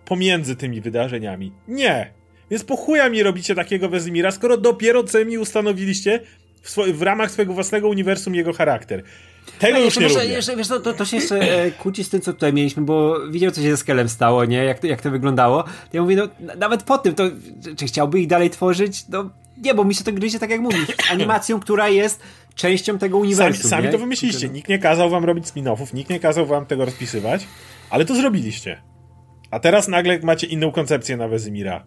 pomiędzy tymi wydarzeniami? Nie. Więc po chuja mi robicie takiego Wezimira, skoro dopiero co mi ustanowiliście w, w, ramach swojego własnego uniwersum jego charakter. Tego już nie może, lubię. Jeszcze, wiesz, to, to, to się jeszcze e, kłóci z tym, co tutaj mieliśmy, bo widział, co się ze Skelem stało, nie? Jak to, jak to wyglądało. Ja mówię, no nawet po tym, to czy chciałby ich dalej tworzyć? No nie, bo mi się to gryzie, tak jak mówisz, animacją, która jest częścią tego uniwersum. Sami, sami to wymyśliliście. Nikt nie kazał wam robić spin-offów, nikt nie kazał wam tego rozpisywać, ale to zrobiliście. A teraz nagle macie inną koncepcję na Wezimira.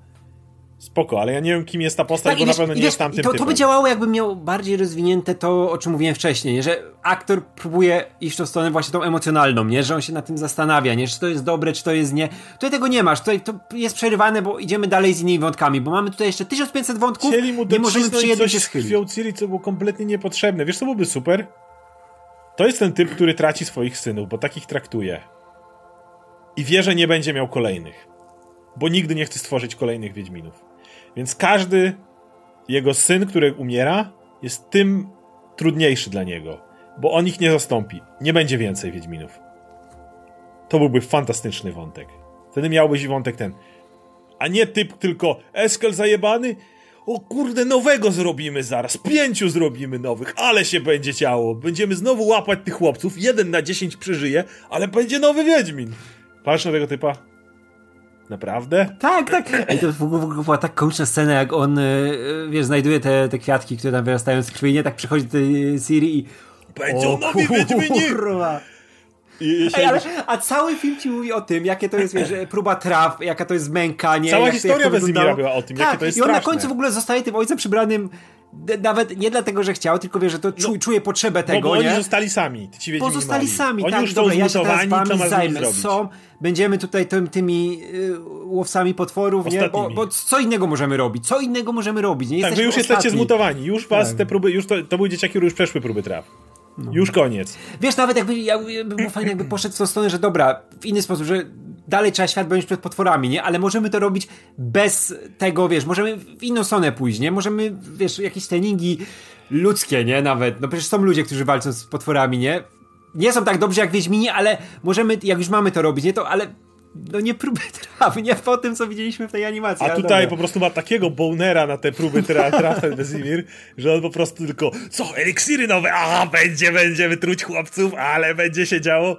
Spoko, ale ja nie wiem, kim jest ta postać, tak, bo wiesz, na pewno nie wiesz, jest tamtym to, to by działało, jakby miał bardziej rozwinięte to, o czym mówiłem wcześniej, nie? że aktor próbuje iść w tą stronę właśnie tą emocjonalną, nie? że on się nad tym zastanawia, nie? czy to jest dobre, czy to jest nie. Tutaj tego nie masz, tutaj to jest przerywane, bo idziemy dalej z innymi wątkami, bo mamy tutaj jeszcze 1500 wątków, Chcieli mu nie możemy przy jednym się schylić. Ciri, co było kompletnie niepotrzebne. Wiesz, co byłoby super? To jest ten typ, który traci swoich synów, bo takich traktuje. I wie, że nie będzie miał kolejnych. Bo nigdy nie chce stworzyć kolejnych Wiedźminów. Więc każdy jego syn, który umiera, jest tym trudniejszy dla niego, bo on ich nie zastąpi. Nie będzie więcej Wiedźminów. To byłby fantastyczny wątek. Wtedy miałbyś wątek ten. A nie typ tylko Eskel zajebany? O kurde, nowego zrobimy zaraz. Pięciu zrobimy nowych, ale się będzie ciało. Będziemy znowu łapać tych chłopców. Jeden na dziesięć przeżyje, ale będzie nowy Wiedźmin. Patrz na tego typa. Naprawdę? Tak, tak. I to w ogóle była tak komiczna scena, jak on, e, wiesz, znajduje te, te kwiatki, które tam wyrastają z krwi, nie? Tak przychodzi do Siri i... Będą nowi Wiedźmini! Ej, ale, a cały film ci mówi o tym, jakie to jest, wiesz, próba traw, jaka to jest męka, nie? Cała jak, historia jak Wezimira była o tym, tak, jakie to jest i on straszne. na końcu w ogóle zostaje tym ojcem przybranym nawet nie dlatego, że chciał, tylko wie, że to czu, no, czuje potrzebę tego, bo, oni zostali sami, ci Bo zostali sami, oni tak, już dobra, są ja się teraz wami zajmę. Są, będziemy tutaj tym, tymi y, łowcami potworów, nie? Bo, bo, co innego możemy robić? Co innego możemy robić? Nie tak, wy już ostatni. jesteście zmutowani, już was tak. te próby, już to, to były dzieciaki, które już przeszły próby traw. No. Już koniec. Wiesz, nawet jakby, jakby było fajnie, jakby poszedł w tą stronę, że dobra, w inny sposób, że dalej trzeba świat bronić przed potworami, nie? Ale możemy to robić bez tego, wiesz, możemy w inną stronę pójść, nie? Możemy, wiesz, jakieś treningi ludzkie, nie? Nawet, no przecież są ludzie, którzy walczą z potworami, nie? Nie są tak dobrzy jak Wiedźmini, ale możemy, jak już mamy to robić, nie? To, ale no nie próby traw, nie po tym, co widzieliśmy w tej animacji. A tutaj dobra. po prostu ma takiego bonera na te próby traw, ten Wesimir, że on po prostu tylko, co, eliksiry nowe, a będzie, będziemy truć chłopców, ale będzie się działo.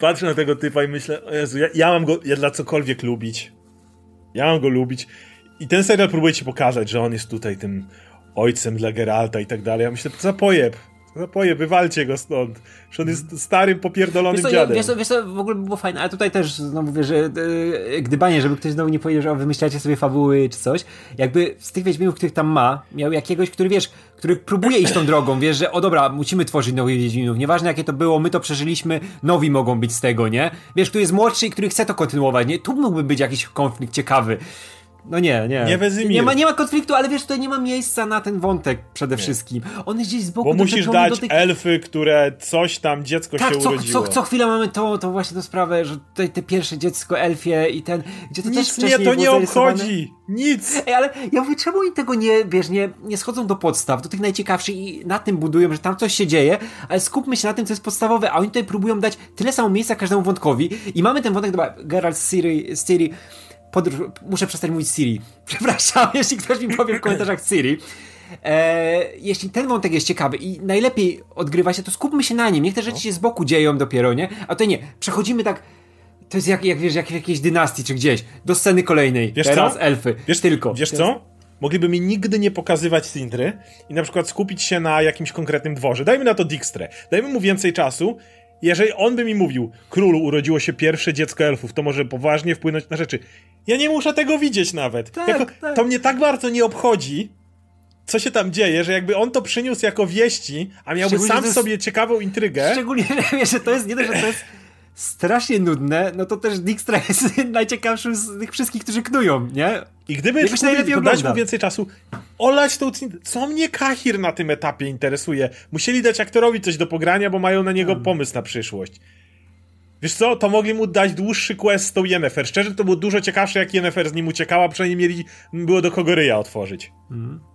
Patrzę na tego typa i myślę, Jezu, ja, ja mam go ja dla cokolwiek lubić. Ja mam go lubić. I ten serial próbuje ci pokazać, że on jest tutaj tym ojcem dla Geralta i tak dalej. Ja myślę, to za pojeb. Zapoje, wywalcie go stąd. Że on jest starym, popierdolonym wiesz co, dziadem. Wiesz co, wiesz co, w ogóle by było fajne, ale tutaj też znowu mówię, że e, gdybanie, żeby ktoś znowu nie powiedział, że wymyślacie sobie fabuły czy coś, jakby z tych Wiedźminów, których tam ma, miał jakiegoś, który wiesz, który próbuje iść tą drogą, wiesz, że o dobra, musimy tworzyć nowych Wiedźminów, nieważne jakie to było, my to przeżyliśmy, nowi mogą być z tego, nie? Wiesz, który jest młodszy i który chce to kontynuować, nie? Tu mógłby być jakiś konflikt ciekawy. No nie, nie. Nie Wesemir. Nie ma, nie ma konfliktu, ale wiesz, tutaj nie ma miejsca na ten wątek przede wszystkim. On jest gdzieś z boku. Bo musisz dać tych... elfy, które coś tam, dziecko tak, się co, urodziło. Co, co chwilę mamy to, to właśnie tę sprawę, że tutaj te pierwsze dziecko elfie i ten, gdzie to też Nic wcześniej mnie to nie obchodzi. Nic. Ej, ale ja mówię, czemu oni tego nie, wiesz, nie, nie schodzą do podstaw, do tych najciekawszych i na tym budują, że tam coś się dzieje, ale skupmy się na tym, co jest podstawowe, a oni tutaj próbują dać tyle samo miejsca każdemu wątkowi i mamy ten wątek, dobra, Geralt z Ciri podróż, muszę przestać mówić Siri. Przepraszam, jeśli ktoś mi powie w komentarzach Siri. E, jeśli ten wątek jest ciekawy i najlepiej odgrywa się, to skupmy się na nim. Niech te rzeczy się z boku dzieją dopiero, nie? A to nie. Przechodzimy tak. To jest jak, jak wiesz, jak w jakiejś dynastii czy gdzieś. Do sceny kolejnej. Wiesz Teraz co? elfy. Wiesz tylko. Wiesz co? Mogliby mi nigdy nie pokazywać Sindry i na przykład skupić się na jakimś konkretnym dworze. Dajmy na to Dijkstrę. Dajmy mu więcej czasu. Jeżeli on by mi mówił, królu urodziło się pierwsze dziecko elfów, to może poważnie wpłynąć na rzeczy. Ja nie muszę tego widzieć nawet. Tak, jako, tak. To mnie tak bardzo nie obchodzi, co się tam dzieje, że jakby on to przyniósł jako wieści, a miałby sam jest- sobie ciekawą intrygę. Szczególnie, że to jest nie dość, że to jest strasznie nudne, no to też Dijkstra jest najciekawszym z tych wszystkich, którzy knują, nie? I gdyby Jakoś dać mu więcej czasu, olać tą. Co mnie Kahir na tym etapie interesuje? Musieli dać aktorowi coś do pogrania, bo mają na niego Hmm. pomysł na przyszłość. Wiesz co, to mogli mu dać dłuższy quest z tą Yennefer. Szczerze, to było dużo ciekawsze, jak Yennefer z nim uciekała, przynajmniej mieli, było do kogo ryja otworzyć. Hmm.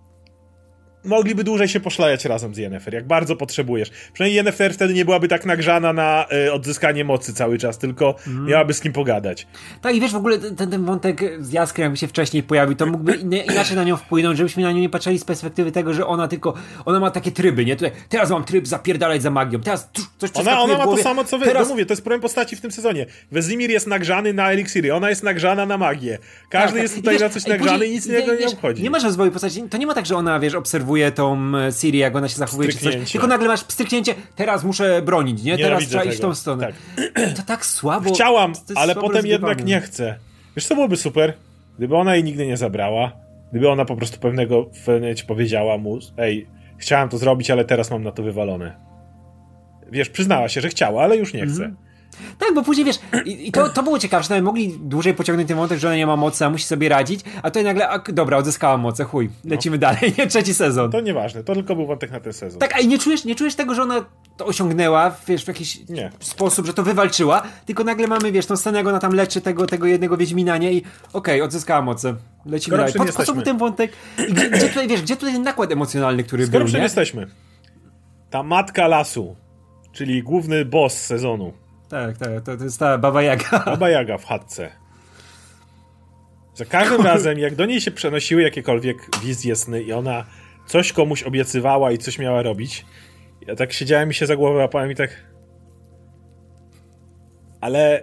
Mogliby dłużej się poszlajać razem z Yennefer, jak bardzo potrzebujesz. Przynajmniej Yennefer wtedy nie byłaby tak nagrzana na y, odzyskanie mocy cały czas, tylko Hmm. miałaby z kim pogadać. Tak, i wiesz, w ogóle ten, ten wątek z Jaskrem, jakby się wcześniej pojawił, to mógłby inaczej na nią wpłynąć, żebyśmy na nią nie patrzyli z perspektywy tego, że ona tylko, ona ma takie tryby, nie? Tutaj, teraz mam tryb zapierdalać za magią, teraz coś Ona, ona ma to samo co wy. teraz... No mówię, to jest problem postaci w tym sezonie. Wesimir jest nagrzany na eliksiry, ona jest nagrzana na magię. Każdy Tak, jest tak. tutaj wiesz, na coś nagrzany i nic innego nie wiesz, obchodzi. Nie masz rozwoju postaci, to nie ma tak, że ona, wiesz, obserwuje tą e, Siri, jak ona się zachowuje, czy coś, tylko nagle masz pstryknięcie, teraz muszę bronić, nie? Teraz Nienawidzę trzeba iść w tego. tą stronę. Tak. To tak słabo. Chciałam, ale potem jednak nie chcę. Wiesz co byłoby super? Gdyby ona jej nigdy nie zabrała, gdyby ona po prostu pewnego w pewnym powiedziała mu, ej, chciałam to zrobić, ale teraz mam na to wywalone. Wiesz, przyznała się, że chciała, ale już nie Mhm. Tak, bo później wiesz, i, i to, to było ciekawe, że nawet mogli dłużej pociągnąć ten wątek, że ona nie ma mocy, a musi sobie radzić, a tutaj nagle, a, dobra, odzyskała moce, chuj, lecimy dalej, nie? Trzeci sezon. No. To nieważne, to tylko był wątek na ten sezon. Tak, a i nie czujesz, nie czujesz tego, że ona to osiągnęła, wiesz, w jakiś Nie. sposób, że to wywalczyła, tylko nagle mamy, wiesz, tą scenę, jak ona tam leczy tego, tego jednego Wiedźmina, nie? I okej, odzyskała moce. Lecimy Skoro dalej. Po, po co ten wątek? I gdzie, gdzie tutaj, wiesz, gdzie tutaj ten nakład emocjonalny, który Skoro był, nie? jesteśmy. Ta matka lasu, czyli główny boss sezonu. Tak, tak, to, to jest ta Baba Jaga. Baba Jaga w chatce. Za każdym razem, jak do niej się przenosiły jakiekolwiek wizje sny i ona coś komuś obiecywała i coś miała robić, ja tak siedziałem i się za głowę łapałem i tak... Ale...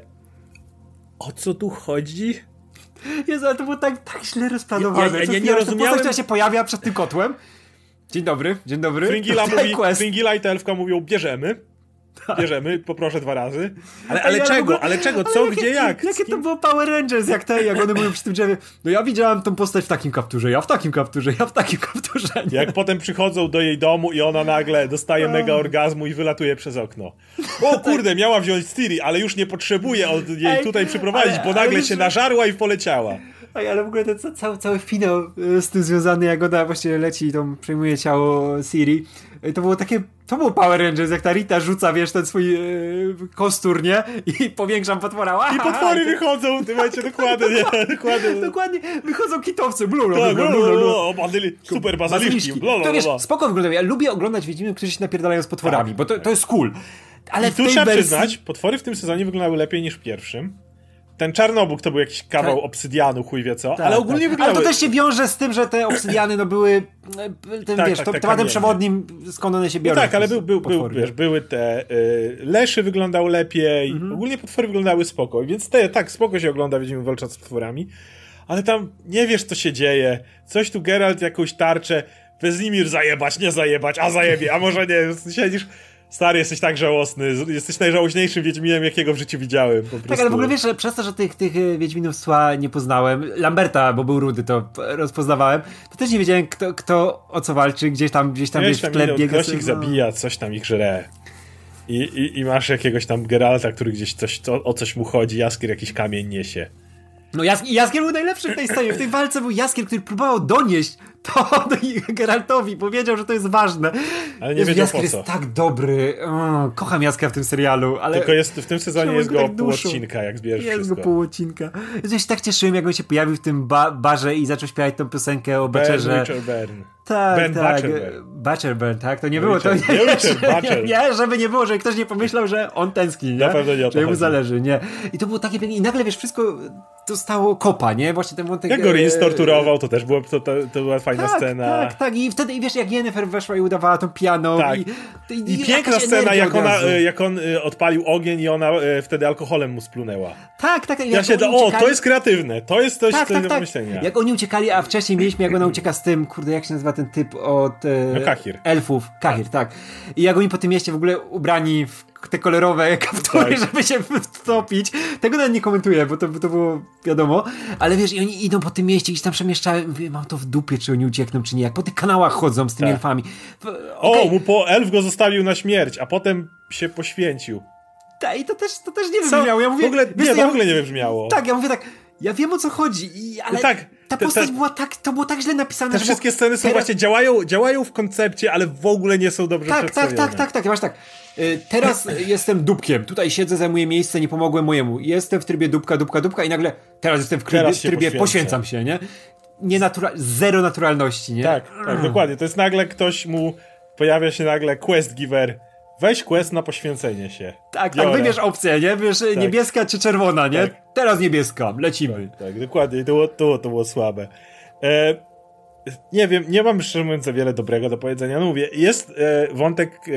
O co tu chodzi? Jezu, ale to było tak, tak źle rozplanowane. Ja- ja- Co ja nie rozumiałem- Postać, która się pojawia przed tym kotłem. Dzień dobry, dzień dobry. Fringilla, mówi. Fringilla i ta elfka mówią, bierzemy. Bierzemy, poproszę dwa razy. Ale, ale w czego? Ale czego? ale Co, jakie- gdzie, jak? Jakie to było Power Rangers, jak te, jak one mówią przy tym drzewie. No ja widziałam tą postać w takim kapturze, ja w takim kapturze, ja w takim kapturze. Nie? Jak potem przychodzą do jej domu i ona nagle dostaje mega orgazmu i wylatuje przez okno. O kurde, miała wziąć Ciri, ale już nie potrzebuje od jej Ej, tutaj przyprowadzić, ale- bo ale nagle się nażarła i poleciała. Ale w ogóle ten ca- cały, cały finał y, z tym związany, jak ona właśnie leci i tą przejmuje ciało Siri. y, To było takie, to było Power Rangers, jak ta Rita rzuca, wiesz, ten swój yy, kostur, nie? I powiększam potwora. I potwory wychodzą, ty macie dokładnie, nie, dokładnie. Dokładnie, wychodzą kitowcy, blu, blu, Tak, blu, blu, super bazyliszki. To wiesz, spoko wygląda. Ja lubię oglądać Wiedźminów, którzy się napierdalają z potworami, Tak, bo to, tak. to jest cool. Ale I tu trzeba wersji... przyznać, potwory w tym sezonie wyglądały lepiej niż w pierwszym. Ten czarnobóg to był jakiś kawał Tak. obsydianu, chuj wie co, Tak, ale ogólnie tak. wyglądały... Ale to też się wiąże z tym, że te obsydiany no były e, tym, Tak, wiesz, tak, to, tematem przewodnim, skąd one się No biorą. tak, ale był, był, był, wiesz, były te y, leszy wyglądał lepiej, Mhm. ogólnie potwory wyglądały spoko, więc te, tak, spoko się ogląda, widzimy walcząc z potworami, ale tam nie wiesz co się dzieje, coś tu Geralt jakąś tarczę, Wesimir zajebać, nie zajebać, a zajebie, a może nie, siedzisz, stary, jesteś tak żałosny, jesteś najżałośniejszym Wiedźminem, jakiego w życiu widziałem. Tak, ale w ogóle wiesz, że przez to, że tych, tych e, Wiedźminów z tła nie poznałem, Lamberta, bo był rudy, to rozpoznawałem, to też nie wiedziałem, kto, kto o co walczy, gdzieś tam, gdzieś tam, wiesz, w tle biega. ktoś ich no. zabija, coś tam ich żre. I, i, I masz jakiegoś tam Geralta, który gdzieś coś, to, o coś mu chodzi, Jaskier jakiś kamień niesie. No Jas Jaskier był najlepszy w tej scenie. W tej walce był Jaskier, który próbował donieść to Geraltowi. Powiedział, że to jest ważne. Ale nie wiedział Jaskier po co. jest tak dobry. O, kocham Jaskra w tym serialu, ale... Tylko jest, w tym sezonie jest go tak pół odcinka, jak zbierzesz Jest wszystko. go pół odcinka. Ja się tak cieszyłem, jak on się pojawił w tym ba barze i zaczął śpiewać tą piosenkę o Byrne. Tak, Ben tak. Butcherburn. Tak? To nie było to. Richard- nie Richard Butcher. Nie, żeby nie było, że ktoś nie pomyślał, że on tęskni, nie? Na pewno nie o to Że mu zależy, nie? I to było takie piękne. I nagle, wiesz, wszystko dostało kopa, nie? Właśnie ten wątek... Jak go Rins e, torturował, to też było, to, to, to była fajna tak, scena. Tak, tak. I wtedy, i wiesz, jak Jennifer weszła i udawała tą piano. Tak. I, I jakaś piękna scena, jak, ona, e, jak on e, odpalił ogień i ona e, wtedy alkoholem mu splunęła. Tak, tak. Ja się, oni o, uciekali- to jest kreatywne, to jest coś, tak, tak, do tak. pomyślenia. Jak oni uciekali, a wcześniej mieliśmy, jak ona ucieka z tym, kurde, jak się nazywa ten typ od e, No, Kahir. elfów. Kahir, tak. I jak oni po tym mieście w ogóle ubrani w te kolorowe kaptury, Tak. żeby się wtopić. Tego nawet nie komentuję, bo to, to było wiadomo. Ale wiesz, i oni idą po tym mieście, gdzieś tam przemieszczają. Mówię, mam to w dupie, czy oni uciekną, czy nie. Jak po tych kanałach chodzą z tymi Tak. elfami. W- O, mu po elf go zostawił na śmierć, a potem się poświęcił. ta, I to też, to też nie wybrzmiało. Ja mówię, w ogóle, nie, to ja, w ogóle nie wybrzmiało. Tak, ja mówię tak, ja wiem o co chodzi, i, ale tak, ta postać te- była tak, to było tak źle napisane, Te wszystkie sceny są teraz- właśnie, działają, działają w koncepcie, ale w ogóle nie są dobrze Tak, tak, tak, tak, tak, masz tak. Y, Teraz jestem dupkiem, tutaj siedzę, zajmuję miejsce, nie pomogłem mojemu. Jestem w trybie dupka, dupka, dupka i nagle teraz jestem w trybie, Teraz trybie poświęcę. poświęcam się, nie? Nie natura- zero naturalności, nie? Tak, tak, dokładnie. To jest nagle ktoś mu, pojawia się nagle quest giver. Weź quest na poświęcenie się. Tak, tak, Biorę. wybierz opcję, nie? Wiesz, niebieska czy czerwona, nie? Tak. Teraz niebieska, lecimy. Tak, dokładnie. To było, to, to było słabe. E, nie wiem, nie mam szczerze mówiąc za wiele dobrego do powiedzenia. No mówię, jest e, wątek e,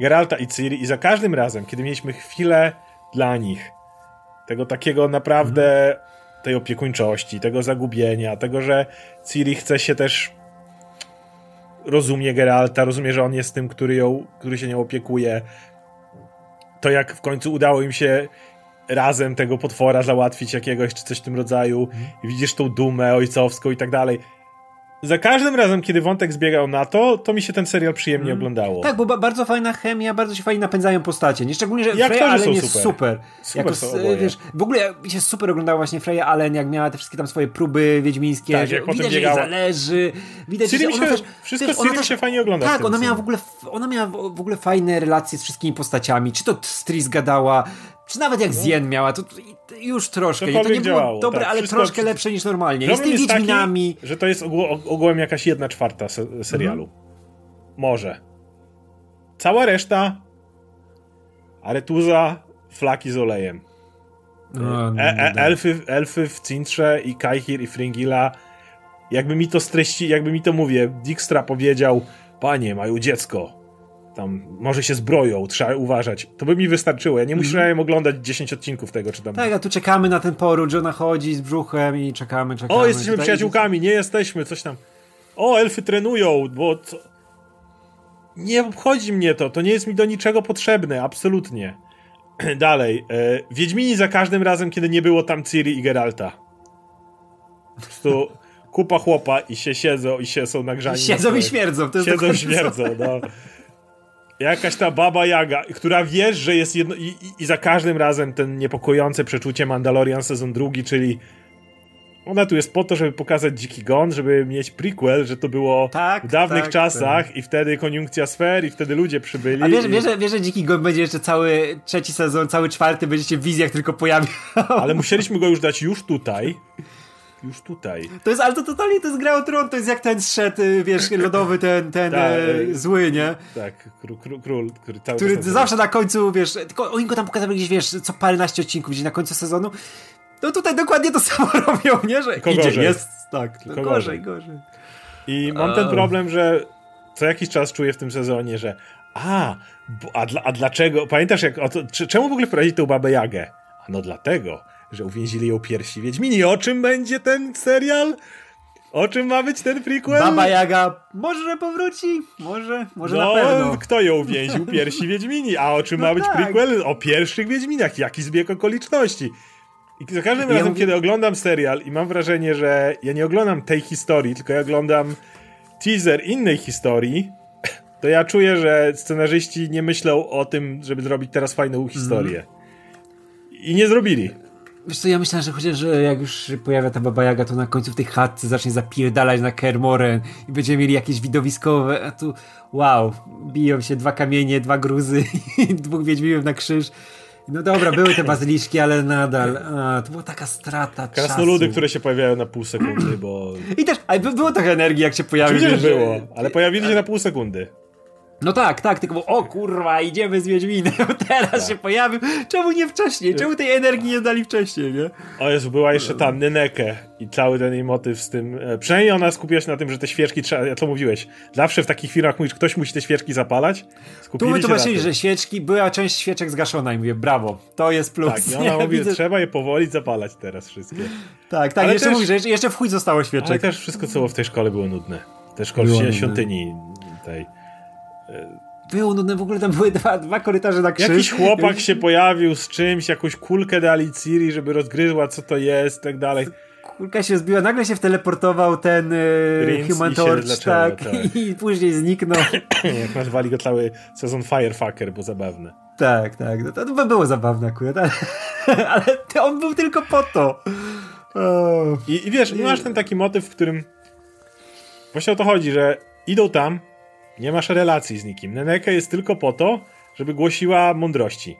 Geralta i Ciri i za każdym razem, kiedy mieliśmy chwilę dla nich, tego takiego naprawdę tej opiekuńczości, tego zagubienia, tego, że Ciri chce się też rozumie Geralta, rozumie, że on jest tym, który ją, który się nią opiekuje. To jak w końcu udało im się razem tego potwora załatwić jakiegoś, czy coś w tym rodzaju i widzisz tą dumę ojcowską i tak dalej. Za każdym razem, kiedy wątek zbiegał na to, to mi się ten serial przyjemnie oglądało. Tak, bo ba- bardzo fajna chemia, bardzo się fajnie napędzają postacie. Nie szczególnie, że I Freya Allen jest super. super. Super jako, oboje. wiesz, w ogóle mi się super oglądało właśnie Freya Allen, jak miała te wszystkie tam swoje próby wiedźmińskie, Tak, że jak widać, że jej zależy. Widać, że ona się- też, wszystko Ciri ona też- się fajnie ogląda Tak, ona miała w ogóle, ona miała w ogóle fajne relacje z wszystkimi postaciami. Czy to Tris gadała, czy nawet jak Zien miała, to to już troszkę. To No. Cokolwiek nie było działało, dobre, tak, ale troszkę lepsze niż normalnie. Jest z Problem jest Wiedźminami. taki, że to jest ogół, ogółem jakaś jedna czwarta se serialu. Mhm. Może. Cała reszta Aretuza, flaki z olejem. No, no, E, e, no. elfy, elfy w Cintrze i Kaihir i Fringilla. Jakby mi to streści, jakby mi to mówię, Dijkstra powiedział, panie, mają dziecko. Tam może się zbroją, trzeba uważać. To by mi wystarczyło. Ja nie musiałem oglądać 10 odcinków tego, czy tam. Mhm. Tak, a tu czekamy na ten poród, że ona chodzi z brzuchem i czekamy, czekamy. O, jesteśmy Tutaj- przyjaciółkami, nie jesteśmy, coś tam. O, elfy trenują, bo co... Nie obchodzi mnie to, to nie jest mi do niczego potrzebne, absolutnie. Dalej, e, Wiedźmini za każdym razem, kiedy nie było tam Ciri i Geralta. Po prostu kupa chłopa i się siedzą i się są nagrzani. na Siedzą i swoje- śmierdzą. To Siedzą i śmierdzą, no. Jakaś ta baba Jaga, która wiesz, że jest jedno... I, i, za każdym razem ten niepokojące przeczucie Mandalorian sezon drugi, czyli ona tu jest po to, żeby pokazać Dziki Gon, żeby mieć prequel, że to było Tak, w dawnych tak, czasach i wtedy koniunkcja sfer i wtedy ludzie przybyli. A wiesz, i... wiesz, że- wiesz, że Dziki Gon będzie jeszcze cały trzeci sezon, cały czwarty będzie się w wizjach tylko pojawiał. Ale musieliśmy go już dać już tutaj. Już tutaj. To jest, ale to totalnie to jest gra o tron, to jest jak ten zszedł, y, wiesz, lodowy ten, ten Tak, e, e, zły, nie? Tak, król, król, król który Który zawsze na końcu, wiesz, tylko oni go tam pokazali gdzieś, wiesz, co paręnaście odcinków, gdzieś na końcu sezonu. No tutaj dokładnie to samo robią, nie? Że Tylko idzie, gorzej. jest, tak, Tylko no gorzej, gorzej. I mam ten problem, że co jakiś czas czuję w tym sezonie, że a, a, a dlaczego, pamiętasz jak, to, czemu w ogóle wprowadzili tą babę Jagę? A no dlatego, że uwięzili ją piersi Wiedźmini. O czym będzie ten serial? O czym ma być ten prequel? Baba Jaga może powróci, może, może no, na pewno. kto ją uwięził? Piersi Wiedźmini. A o czym No ma być tak. prequel? O pierwszych Wiedźminach. Jaki zbieg okoliczności. I za każdym Ja razem, mówię- kiedy oglądam serial i mam wrażenie, że ja nie oglądam tej historii, tylko ja oglądam teaser innej historii, to ja czuję, że scenarzyści nie myślą o tym, żeby zrobić teraz fajną historię. I nie zrobili. Wiesz co, ja myślałem, że chociaż że jak już pojawia ta Baba Jaga, to na końcu w tej chatce zacznie zapierdalać na Kermoren i będziemy mieli jakieś widowiskowe, a tu wow, biją się dwa kamienie, dwa gruzy i dwóch wiedźminów na krzyż. No dobra, były te bazyliszki, ale nadal a, to była taka strata Krasnoludy, które się pojawiają na pół sekundy, bo... I też, ale było trochę energii, jak się pojawiły. Że było, ale pojawili się na pół sekundy. No tak, tak, tylko o kurwa, idziemy z Wiedźminem, teraz tak. się pojawił, czemu nie wcześniej, czemu tej energii nie dali wcześniej, nie? O Jezu, była jeszcze ta Nyneke i cały ten jej motyw z tym, e, przynajmniej ona skupiła się na tym, że te świeczki trzeba, co mówiłeś, zawsze w takich firmach mówisz, ktoś musi te świeczki zapalać, Skupili tu wytłumaczyli, że świeczki, była część świeczek zgaszona i mówię, brawo, to jest plus. Tak, i ona mówi, widzę... trzeba je powoli zapalać teraz wszystkie. Tak, tak, Ale jeszcze też... mówi, że jeszcze w chuj zostało świeczek. Ale też wszystko, co było w tej szkole było nudne. W tej szkole świątyni tej było nudne, w ogóle tam były dwa, dwa korytarze na krzyż. Jakiś chłopak się pojawił z czymś, jakąś kulkę dali Ciri, żeby rozgryzła co to jest i tak dalej. Kulka się zbiła, nagle się wteleportował ten y, Human Torch, tak, tak, i później zniknął. Jak nazwali go cały sezon Firefucker, bo zabawne. Tak, tak, no to, to było zabawne akurat, ale, ale on był tylko po to. Oh. I, I wiesz, masz ten taki motyw, w którym właśnie o to chodzi, że idą tam, nie masz relacji z nikim. Neneke jest tylko po to, żeby głosiła mądrości.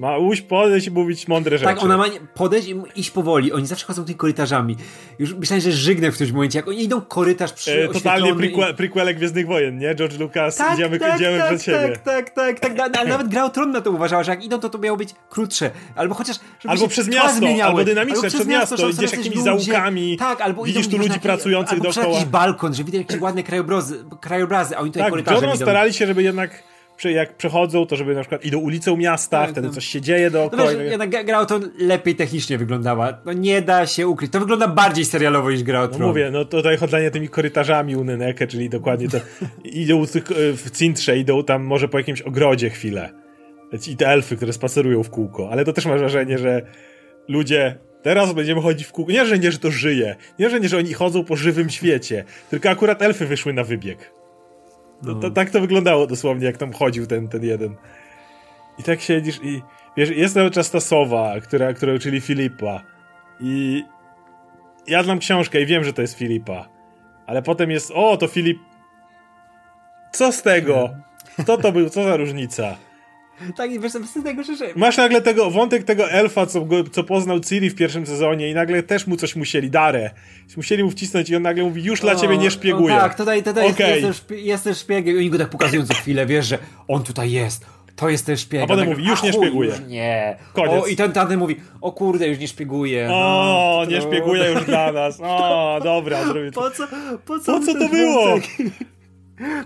Ma uś podejść i mówić mądre tak, rzeczy. Tak, ona ma podejść i iść powoli. Oni zawsze chodzą tymi korytarzami. Już myślałem, że żygnę w którymś momencie, jak oni idą korytarz przy e, Totalnie prequel, i... prequelek Gwiezdnych Wojen, nie? George Lucas, tak, idziemy, tak, idziemy tak, przed siebie. Tak, tak, tak, tak. Ale nawet Gra o Tron na to uważała, że jak idą, to to miało być krótsze. Albo chociaż, Albo przez miasto, zmieniały. albo dynamiczne, albo przez miasto, miasto idziesz jakimiś ludzie. zaułkami, tak, albo widzisz tu ludzi pracujących albo dookoła. Albo jakiś balkon, że widać jakieś ładne krajobrazy, krajobrazy a oni tutaj tak, korytarzem idą. starali się, żeby jednak jak przechodzą, to żeby na przykład idą ulicą miasta, tak, wtedy no. coś się dzieje dookoła. No wiesz, jednak gra to lepiej technicznie wyglądała. No nie da się ukryć. To wygląda bardziej serialowo niż gra o No mówię, no tutaj chodzenie tymi korytarzami u Neneke, czyli dokładnie to idą w cintrze, idą tam może po jakimś ogrodzie chwilę. I te elfy, które spacerują w kółko. Ale to też ma wrażenie, że ludzie Teraz będziemy chodzić w kółko. Nie, że nie, że to żyje. Nie, że nie, że oni chodzą po żywym świecie. Tylko akurat elfy wyszły na wybieg. To, to, tak to wyglądało dosłownie, jak tam chodził ten, ten jeden. I tak siedzisz i wiesz, jest cały czas ta sowa, która, która uczyli Filipa. I ja znam książkę i wiem, że to jest Filipa. Ale potem jest, o, to Filip. Co z tego? Kto to był? Co za różnica? Tak, i wiesz, z tego, że... Masz nagle tego, wątek tego elfa, co, co poznał Ciri w pierwszym sezonie i nagle też mu coś musieli, Darę. Musieli mu wcisnąć i on nagle mówi, już dla ciebie nie szpieguję. tak, tutaj, tutaj okay. jest, jest, jest też szpiegiem i oni go tak pokazują co chwilę, wiesz, że on tutaj jest. To jest ten szpieg. A potem mówi, już nie szpieguje. Nie. Koniec. O, I ten tamten mówi, o kurde, już nie szpieguje. O, no, nie szpieguje już dla nas. O, dobra. Po co, po co, po co to było?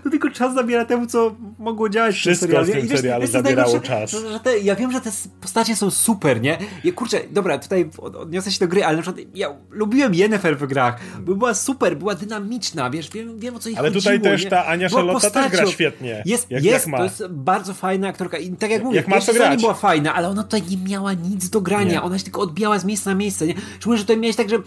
To tylko czas zabiera temu, co mogło działać Wszystko w tym serialu, w tym serialu zabierało że, czas. Że, że te, ja wiem, że te postacie są super, nie? Ja, kurczę, dobra, tutaj odniosę się do gry, ale na przykład ja lubiłem Yennefer w grach, bo była super, była dynamiczna, wiesz, wiem, wiem o co jej ale chodziło. Ale tutaj też nie? ta Ania Charlotte też gra świetnie. Jest, jak, jest jak ma. to jest bardzo fajna aktorka i tak jak mówię, jak ma co grać. była fajna, ale ona tutaj nie miała nic do grania, nie. ona się tylko odbijała z miejsca na miejsce, nie? Szczególnie, że tutaj miałeś tak, że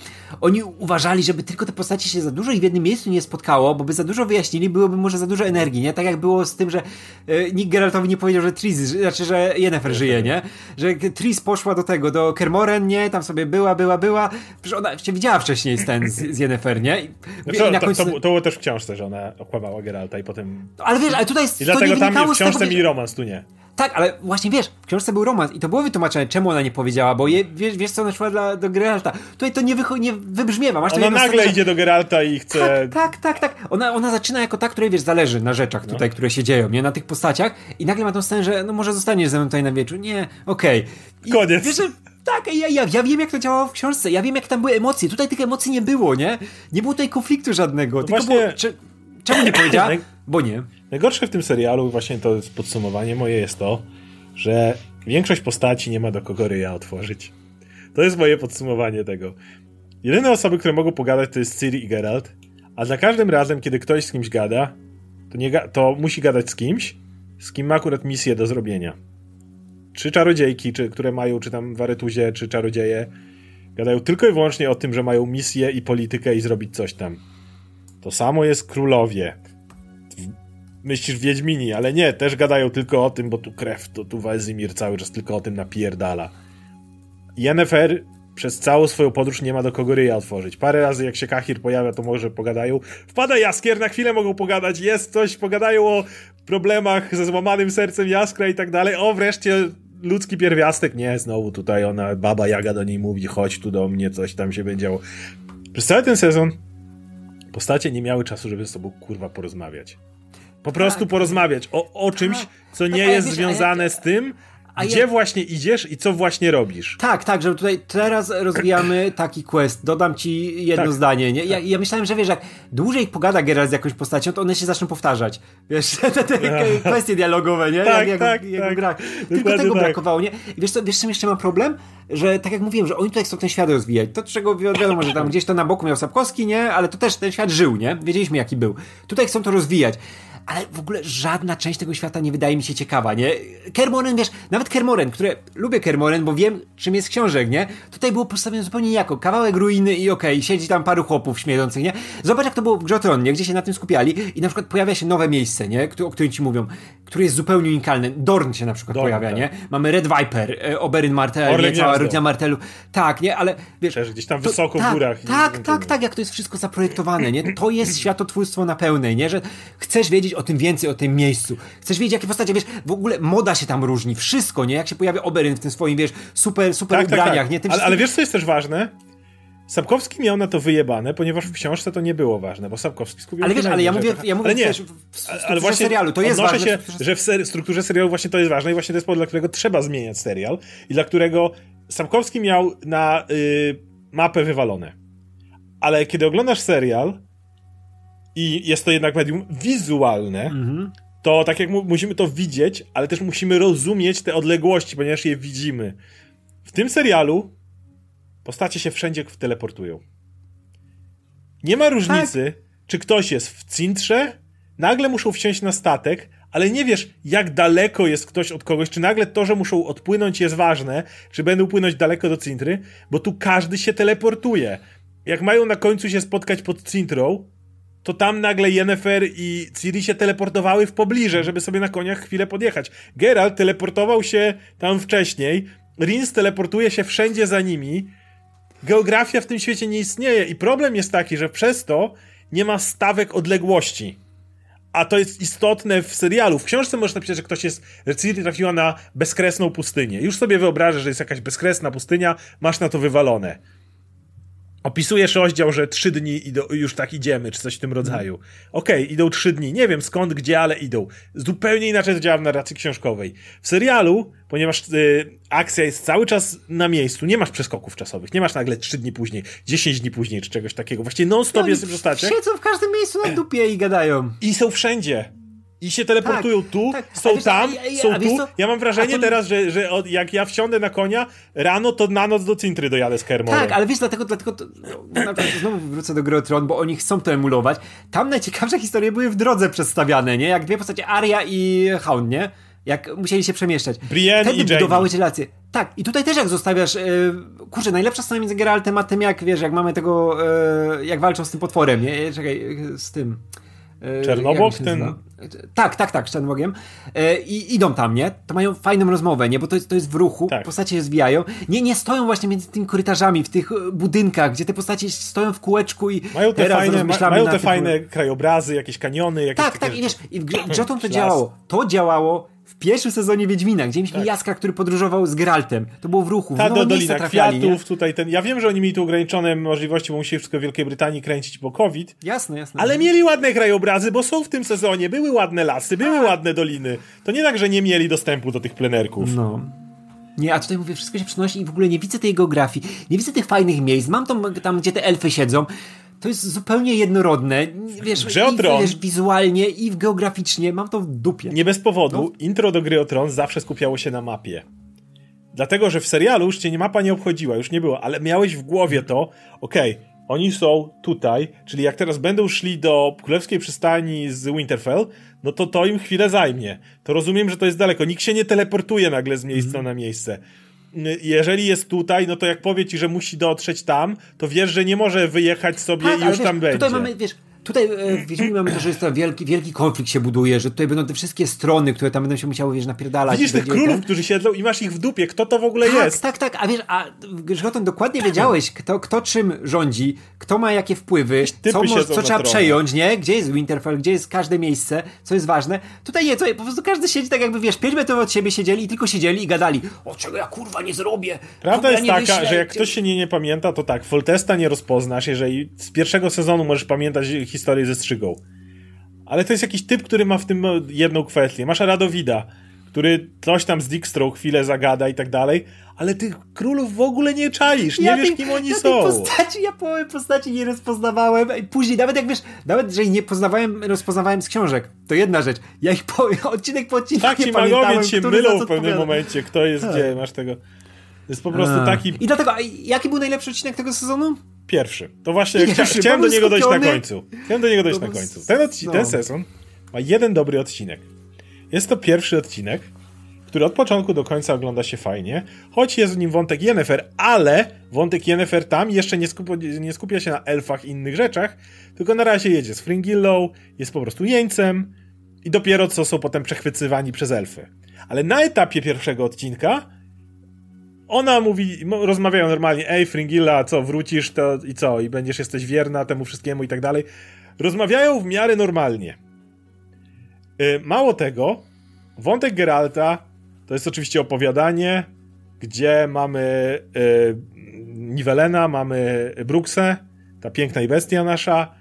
oni uważali, żeby tylko te postacie się za dużo i w jednym miejscu nie spotkało, bo by za dużo wyjaśnili, byłoby może za dużo energii nie? Tak jak było z tym, że e, nikt Geraltowi nie powiedział, że Tris, znaczy, że Yennefer żyje, nie? Że Tris poszła do tego, do Kermoren, nie? Tam sobie była, była, była. Przecież ona się widziała wcześniej ten z, z Yennefer, nie? I, no to, końcu... to, to, było też w książce, że ona okłamała Geralta i potem... Ale wiesz, ale tutaj... I dlatego tam w książce tego, mieli romans, tu nie. Tak, ale właśnie wiesz, w książce był romans i to było wytłumaczone, czemu ona nie powiedziała, bo je, wiesz, wiesz co ona szła dla, do Geralta. Tutaj to nie, nie wybrzmiewa. Masz ona nagle idzie do Geralta i chce... Tak, tak, tak. tak. Ona, ona zaczyna jako ta, której wiesz, zależy na rzeczach no. tutaj, które się dzieją, nie? Na tych postaciach i nagle ma tą scenę, że no może zostaniesz ze mną tutaj na wieczór. Nie, okej. Okay. Koniec. Wiesz, tak, ja, ja, ja wiem jak to działało w książce, ja wiem jak tam były emocje. Tutaj tych emocji nie było, nie? Nie było tutaj konfliktu żadnego. No tylko właśnie... było... Czy, czemu nie powiedziała? Bo nie. Najgorsze w tym serialu, właśnie to podsumowanie moje jest to, że większość postaci nie ma do kogo ryja otworzyć. To jest moje podsumowanie tego. Jedyne osoby, które mogą pogadać, to jest Ciri i Geralt, a za każdym razem, kiedy ktoś z kimś gada, to, nie ga to musi gadać z kimś, z kim ma akurat misję do zrobienia. Czy czarodziejki, czy, które mają, czy tam waretuzie, czy czarodzieje, gadają tylko i wyłącznie o tym, że mają misję i politykę i zrobić coś tam. To samo jest królowie myślisz Wiedźmini, ale nie, też gadają tylko o tym, bo tu krew, to tu Wezimir cały czas tylko o tym napierdala. Yennefer przez całą swoją podróż nie ma do kogo ryja otworzyć. Parę razy jak się Kahir pojawia, to może pogadają. Wpada Jaskier, na chwilę mogą pogadać, jest coś, pogadają o problemach ze złamanym sercem Jaskra i tak dalej. O, wreszcie ludzki pierwiastek. Nie, znowu tutaj ona, baba Jaga do niej mówi, chodź tu do mnie, coś tam się będzie działo. Przez cały ten sezon postacie nie miały czasu, żeby z sobą kurwa porozmawiać. Po prostu tak. porozmawiać o, o czymś, tak. co nie tak, jest wiesz, związane ja... z tym, a Gdzie ja... właśnie idziesz i co właśnie robisz? Tak, tak, że tutaj teraz rozwijamy taki quest. Dodam ci jedno tak. zdanie. Nie? Ja, ja, myślałem, że wiesz, jak dłużej pogada Geralt z jakąś postacią, to one się zaczną powtarzać. Wiesz, te, te kwestie dialogowe, nie? Tak, jak, tak, jak, tak. Jak Tylko tego tak. brakowało, nie? I wiesz co, wiesz czym jeszcze mam problem? Że tak jak mówiłem, że oni tutaj chcą ten świat rozwijać. To czego wiadomo, że tam gdzieś to na boku miał Sapkowski, nie? Ale to też ten świat żył, nie? Wiedzieliśmy jaki był. Tutaj chcą to rozwijać ale w ogóle żadna część tego świata nie wydaje mi się ciekawa, nie? Kermoren, wiesz, nawet Kermoren, które lubię Kermoren, bo wiem, czym jest książek, nie? Tutaj było postawione zupełnie jako kawałek ruiny i okej, okay, siedzi tam paru chłopów śmiejących, nie? Zobacz, jak to było w Grotron, nie? Gdzie się na tym skupiali i na przykład pojawia się nowe miejsce, nie? O którym ci mówią, które jest zupełnie unikalne. Dorn się na przykład Dorn, pojawia, tak. nie? Mamy Red Viper, e, Oberyn Martel, nie? Cała rodzina Martelu. Tak, nie? Ale wiesz... Przecież gdzieś tam to, wysoko tak, w górach. Tak, tak, tak, jak to jest wszystko zaprojektowane, nie? To jest światotwórstwo na pełnej, nie? Że chcesz wiedzieć o tym więcej, o tym miejscu. Chcesz wiedzieć, jakie postacie, wiesz, w ogóle moda się tam różni, wszystko, nie? Jak się pojawia Oberyn w tym swoim, wiesz, super, super tak, ubraniach, tak, tak. nie? Tym ale, ale wiesz, co jest też ważne? Sapkowski miał na to wyjebane, ponieważ w książce to nie było ważne, bo Sapkowski skupiał ale wiesz, ale ja mówię, ja mówię ale nie, w, w, ale właśnie serialu, to jest ważne. się, że w strukturze serialu właśnie to jest ważne i właśnie to jest powód, dla którego trzeba zmieniać serial i dla którego Sapkowski miał na y, mapę wywalone. Ale kiedy oglądasz serial i jest to jednak medium wizualne, mhm to tak jak musimy to widzieć, ale też musimy rozumieć te odległości, ponieważ je widzimy. W tym serialu postacie się wszędzie teleportują. Nie ma różnicy, tak. czy ktoś jest w cintrze, nagle muszą wsiąść na statek, ale nie wiesz, jak daleko jest ktoś od kogoś, czy nagle to, że muszą odpłynąć jest ważne, czy będą płynąć daleko do cintry, bo tu każdy się teleportuje. Jak mają na końcu się spotkać pod cintrą, to tam nagle Yennefer i Ciri się teleportowały w pobliże, żeby sobie na koniach chwilę podjechać. Geralt teleportował się tam wcześniej, Rins teleportuje się wszędzie za nimi. Geografia w tym świecie nie istnieje i problem jest taki, że przez to nie ma stawek odległości. A to jest istotne w serialu. W książce możesz napisać, że ktoś jest, że Ciri trafiła na bezkresną pustynię. Już sobie wyobrażasz, że jest jakaś bezkresna pustynia, masz na to wywalone Opisujesz rozdział, że trzy dni idą, już tak idziemy, czy coś w tym rodzaju. Okej, okay, idą trzy dni. Nie wiem skąd, gdzie, ale idą. Zupełnie inaczej to działa w narracji książkowej. W serialu, ponieważ y, akcja jest cały czas na miejscu, nie masz przeskoków czasowych, nie masz nagle trzy dni później, dziesięć dni później, czy czegoś takiego. Właściwie non-stop no, jest w. Siedzą w każdym miejscu na dupie i gadają. I są wszędzie. I się teleportują tak, tu, tak. są wiesz, tam, a, a, są a, tu. Ja mam wrażenie to... teraz, że, że od, jak ja wsiądę na konia rano, to na noc do Cintry dojadę z Kermorem. Tak, ale wiesz, dlatego, dlatego to, no, znowu wrócę do gry Tron, bo oni chcą to emulować. Tam najciekawsze historie były w drodze przedstawiane, nie? Jak dwie postacie, Aria i Hound, nie? Jak musieli się przemieszczać. Brienne Wtedy i budowały relacje. Tak, i tutaj też jak zostawiasz, yy, kurczę, najlepsza scena między Geraltem a tym, jak wiesz, jak mamy tego, yy, jak walczą z tym potworem, nie? Czekaj, z tym... E, Czernobog ten. Tak, tak, tak, z Czernobogiem. E, I idą tam, nie? To mają fajną rozmowę, nie? Bo to jest, to jest w ruchu, tak. postacie się zwijają. Nie, nie stoją właśnie między tymi korytarzami, w tych e, budynkach, gdzie te postacie stoją w kółeczku i mają te fajne, ma, mają te fajne krajobrazy, jakieś kaniony, jakieś Tak, tak, i wiesz, i w grze to działało. To działało w pierwszym sezonie Wiedźmina, gdzie mieliśmy tak. Jaskra, który podróżował z Geraltem. To było w ruchu. Ta do Dolina trafiali, Kwiatów, nie? tutaj ten... Ja wiem, że oni mieli tu ograniczone możliwości, bo musieli wszystko w Wielkiej Brytanii kręcić, bo COVID. Jasne, jasne. Ale mieli ładne krajobrazy, bo są w tym sezonie. Były ładne lasy, były A. Tak. ładne doliny. To nie tak, że nie mieli dostępu do tych plenerków. No. Nie, a tutaj mówię, wszystko się przenosi i w ogóle nie widzę tej geografii, nie widzę tych fajnych miejsc. Mam tam, tam gdzie te elfy siedzą to jest zupełnie jednorodne. Wiesz, Grze o Tron, wiesz, wizualnie i geograficznie mam to w dupie. Nie bez powodu no. intro do gry o Tron zawsze skupiało się na mapie. Dlatego, że w serialu już cię nie mapa nie obchodziła, już nie było, ale miałeś w głowie to, okej, okay, oni są tutaj, czyli jak teraz będą szli do Królewskiej Przystani z Winterfell, no to to im chwilę zajmie. To rozumiem, że to jest daleko. Nikt się nie teleportuje nagle z miejsca mm. na miejsce jeżeli jest tutaj, no to jak powie ci, że musi dotrzeć tam, to wiesz, że nie może wyjechać sobie tak, i już wiesz, tam będzie. Tutaj mamy, wiesz, tutaj e, w Wiedźminie mamy to, że jest to wielki, wielki konflikt się buduje, że tutaj będą te wszystkie strony, które tam będą się musiały, wiesz, napierdalać. Widzisz tych królów, ten... którzy siedzą i masz ich w dupie, kto to w ogóle tak, jest? Tak, tak, a wiesz, a Grzegoton, dokładnie wiedziałeś, kto, kto czym rządzi, kto ma jakie wpływy, co, może, co trzeba przejąć, nie? Gdzie jest Winterfell, gdzie jest każde miejsce, co jest ważne. Tutaj nie, tutaj po prostu każdy siedzi tak jakby, wiesz, pięć metrów od siebie siedzieli i tylko siedzieli i gadali, o czego ja kurwa nie zrobię. Prawda jest taka, wyślę. że jak ktoś się nie, nie pamięta, to tak, Foltesta nie rozpoznasz, jeżeli z pierwszego sezonu możesz pamiętać historię ze strzygą. Ale to jest jakiś typ, który ma w tym jedną kwestię. Masz Radowida, który coś tam z Dijkstrą chwilę zagada i tak dalej, ale tych królów w ogóle nie czaisz, nie ja wiesz, kim oni ja są. Postaci, ja połowę postaci nie rozpoznawałem. Później, nawet jak wiesz, nawet jeżeli nie poznawałem, rozpoznawałem z książek, to jedna rzecz. Ja ich po, odcinek po odcinku tak, nie pamiętałem, się mylą w pewnym momencie, kto jest tak. gdzie, masz tego... To jest po prostu a. taki... I dlatego, jaki był najlepszy odcinek tego sezonu? Pierwszy. To właśnie Pierwszy, chcia, chciałem do niego skupiony. dojść na końcu. Chciałem do niego dojść na końcu. Ten, odci- no. ten sezon ma jeden dobry odcinek. Jest to pierwszy odcinek, który od początku do końca ogląda się fajnie, choć jest w nim wątek Yennefer, ale wątek Yennefer tam jeszcze nie, skupia, nie skupia się na elfach i innych rzeczach, tylko na razie jedzie z Fringillą, jest po prostu jeńcem i dopiero co są potem przechwycywani przez elfy. Ale na etapie pierwszego odcinka ona mówi, rozmawiają normalnie, ej Fringilla, co, wrócisz to i co, i będziesz, jesteś wierna temu wszystkiemu i tak dalej. Rozmawiają w miarę normalnie. Y, mało tego, wątek Geralta to jest oczywiście opowiadanie, gdzie mamy yy, Nivelena, mamy Bruksę, ta piękna i bestia nasza,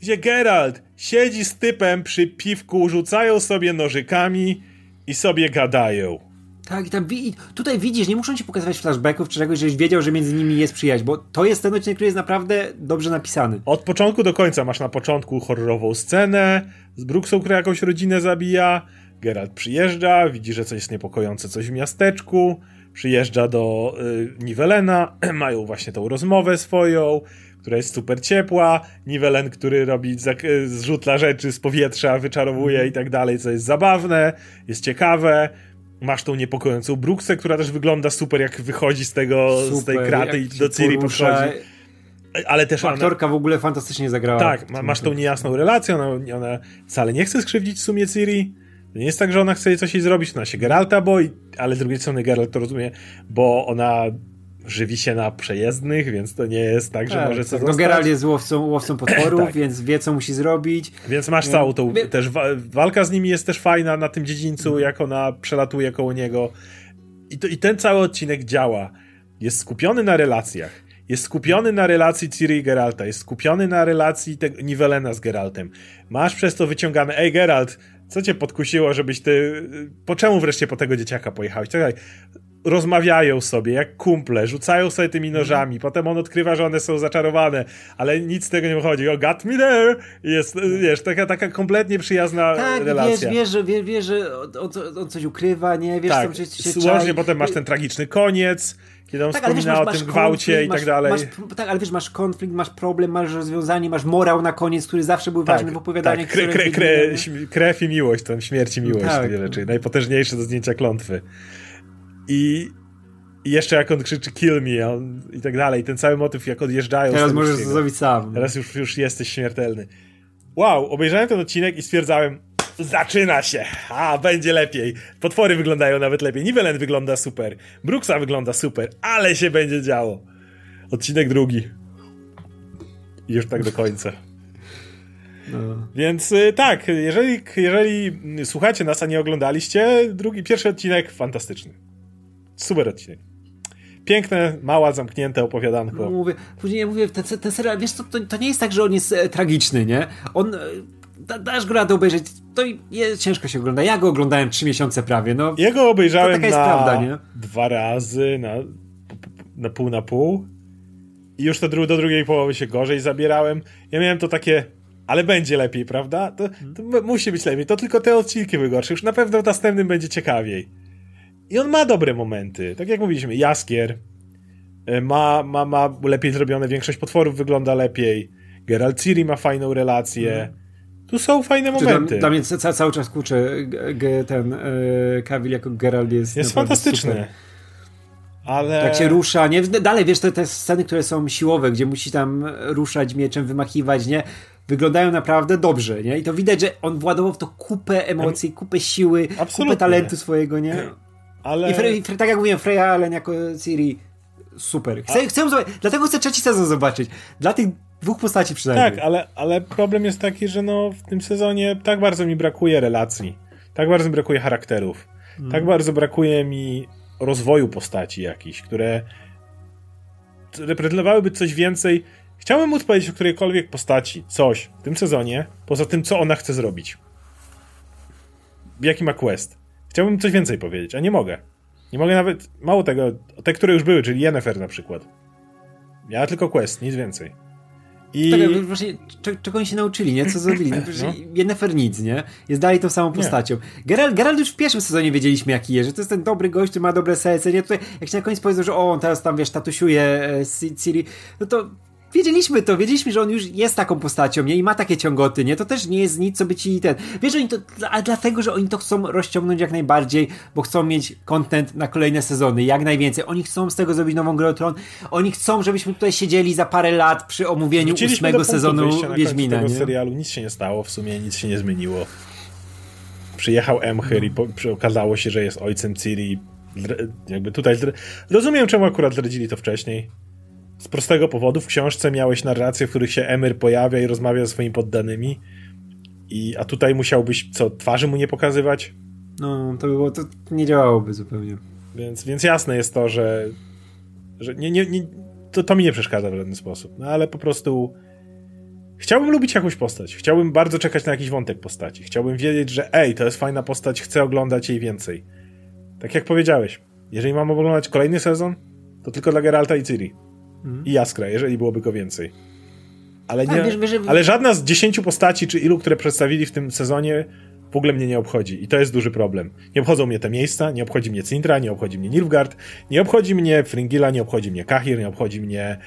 gdzie Geralt siedzi z typem przy piwku, rzucają sobie nożykami i sobie gadają. Tak, i tam tutaj widzisz, nie muszą ci pokazywać flashbacków czy czegoś, żebyś wiedział, że między nimi jest przyjaźń, bo to jest ten odcinek, który jest naprawdę dobrze napisany. Od początku do końca masz na początku horrorową scenę z Bruksą, która jakąś rodzinę zabija, Geralt przyjeżdża, widzi, że coś jest niepokojące, coś w miasteczku, przyjeżdża do y, Nivelena, mają właśnie tą rozmowę swoją, która jest super ciepła, Nivelen, który robi zrzut dla rzeczy z powietrza, wyczarowuje i tak dalej, co jest zabawne, jest ciekawe. Masz tą niepokojącą Bruksę, która też wygląda super, jak wychodzi z tego, super, z tej kraty i do Ciri podchodzi. Ale też Aktorka ona... w ogóle fantastycznie zagrała. Tak, masz tą niejasną relację, ona, ona wcale nie chce skrzywdzić w sumie Ciri, to nie jest tak, że ona chce coś jej zrobić, ona się Geralta boi, ale z drugiej strony Geralt to rozumie, bo ona żywi się na przejezdnych, więc to nie jest tak, że tak, może coś tak. No Geralt jest łowcą, łowcą potworów, tak. więc wie, co musi zrobić. Więc masz całą tą, też walka z nimi jest też fajna na tym dziedzińcu, mhm. jak ona przelatuje koło niego. I, to, I ten cały odcinek działa. Jest skupiony na relacjach. Jest skupiony na relacji Ciri i Geralta. Jest skupiony na relacji te, Nivelena z Geraltem. Masz przez to wyciągane, ej Geralt, co cię podkusiło, żebyś ty. Po czemu wreszcie po tego dzieciaka pojechałeś? Rozmawiają sobie jak kumple, rzucają sobie tymi nożami, mm. potem on odkrywa, że one są zaczarowane, ale nic z tego nie wychodzi. O, got me there! Jest, wiesz, taka, taka kompletnie przyjazna tak, relacja. Wiesz, wiesz, że, wiesz, wiesz, że on, on, coś ukrywa, nie? Wiesz, tak, się, się Słożnie potem masz ten tragiczny koniec, kiedy on tak, wspomina wiesz, masz, o tym gwałcie i tak dalej. Masz, tak, ale wiesz, masz konflikt, masz problem, masz rozwiązanie, masz morał na koniec, który zawsze był tak, ważny w opowiadaniach. Tak, kre, kre, kre, krew i miłość, tam śmierć i miłość, tak. rzeczy. Najpotężniejsze do zdjęcia klątwy. I, i jeszcze jak on krzyczy kill me on, i tak dalej, ten cały motyw jak odjeżdżają. Teraz możesz to zrobić sam. Teraz już, już jesteś śmiertelny. Wow, obejrzałem ten odcinek i stwierdzałem, Zaczyna się. A, będzie lepiej. Potwory wyglądają nawet lepiej. Nivelen wygląda super. Brooksa wygląda super. Ale się będzie działo. Odcinek drugi. I już tak do końca. No. Więc y, tak, jeżeli, jeżeli słuchacie nas, a nie oglądaliście, drugi, pierwszy odcinek fantastyczny. Super odcinek. Piękne, mała, zamknięte opowiadanko. No, mówię, później ja mówię, ten, ten serial, wiesz, to, to, to, nie jest tak, że on jest e, tragiczny, nie? On e, da, dasz go radę obejrzeć, to jest, ciężko się ogląda. Ja go oglądałem trzy miesiące prawie. No, Jego obejrzałem na prawda, dwa razy, na, na pół na pół. I już to do drugiej połowy się gorzej zabierałem. Ja miałem to takie, ale będzie lepiej, prawda? To, to musi być lepiej. To tylko te odcinki były gorsze. Już na pewno w następnym będzie ciekawiej. I on ma dobre momenty. Tak jak mówiliśmy, Jaskier e, ma, ma, ma lepiej zrobione, większość potworów wygląda lepiej. Geralt Ciri ma fajną relację. Mm. Tu są fajne momenty. Dla, dla mnie ca, cały czas kurczę ten e, Kawil jako Geralt jest Jest fantastyczny. Super. Ale... Jak się rusza, nie? Dalej, wiesz, te, te sceny, które są siłowe, gdzie musi tam ruszać mieczem, wymachiwać, nie? wyglądają naprawdę dobrze, nie? I to widać, że on władował w to kupę emocji, kupę siły, Absolutnie. kupę talentu swojego, nie? Ale... I, Fre, Fre, tak jak mówiłem, Freya Allen jako Ciri super. Chcę, A... chcę zobaczyć, dlatego chcę trzeci sezon zobaczyć. Dla tych dwóch postaci przynajmniej. Tak, ale, ale problem jest taki, że no w tym sezonie tak bardzo mi brakuje relacji, tak bardzo mi brakuje charakterów, hmm. tak bardzo brakuje mi rozwoju postaci jakichś, które reprezentowałyby coś więcej. Chciałbym móc powiedzieć o którejkolwiek postaci coś w tym sezonie, poza tym, co ona chce zrobić. Jaki ma quest. Chciałbym coś więcej powiedzieć, a nie mogę. Nie mogę nawet, mało tego, te, które już były, czyli Yennefer na przykład. Miała tylko quest, nic więcej. I... Tak, właśnie, czego oni się nauczyli, nie? Co zrobili? No, no. Yennefer nic, nie? Jest dalej tą samą postacią. Geralt, Geralt już w pierwszym sezonie wiedzieliśmy jaki jest, że to jest ten dobry gość, który ma dobre serce, nie? Tutaj, jak się na koniec powiedzą, że o, on teraz tam, wiesz, tatusiuje e, Ciri, no to wiedzieliśmy to, wiedzieliśmy, że on już jest taką postacią, nie? I ma takie ciągoty, nie? To też nie jest nic, co by ci ten... Wiesz, oni to... A dlatego, że oni to chcą rozciągnąć jak najbardziej, bo chcą mieć content na kolejne sezony, jak najwięcej. Oni chcą z tego zrobić nową grę Tron. Oni chcą, żebyśmy tutaj siedzieli za parę lat przy omówieniu ósmego sezonu Wiedźmina, tego nie? serialu nic się nie stało, w sumie nic się nie zmieniło. Przyjechał Emhyr i po, okazało się, że jest ojcem Ciri. Jakby tutaj... Rozumiem, czemu akurat zdradzili to wcześniej z prostego powodu w książce miałeś narracje, w których się Emir pojawia i rozmawia ze swoimi poddanymi. I, a tutaj musiałbyś co, twarzy mu nie pokazywać? No, to by było, to nie działałoby zupełnie. Więc, więc jasne jest to, że, że nie, nie, nie, to, to mi nie przeszkadza w żaden sposób. No ale po prostu chciałbym lubić jakąś postać. Chciałbym bardzo czekać na jakiś wątek postaci. Chciałbym wiedzieć, że ej, to jest fajna postać, chcę oglądać jej więcej. Tak jak powiedziałeś, jeżeli mam oglądać kolejny sezon, to tylko dla Geralta i Ciri i Jaskra, jeżeli byłoby go więcej. Ale, nie, wiesz, wiesz, ale żadna z dziesięciu postaci, czy ilu, które przedstawili w tym sezonie, w ogóle mnie nie obchodzi. I to jest duży problem. Nie obchodzą mnie te miejsca, nie obchodzi mnie Cintra, nie obchodzi mnie Nilfgaard, nie obchodzi mnie Fringilla, nie obchodzi mnie Kahir, nie obchodzi mnie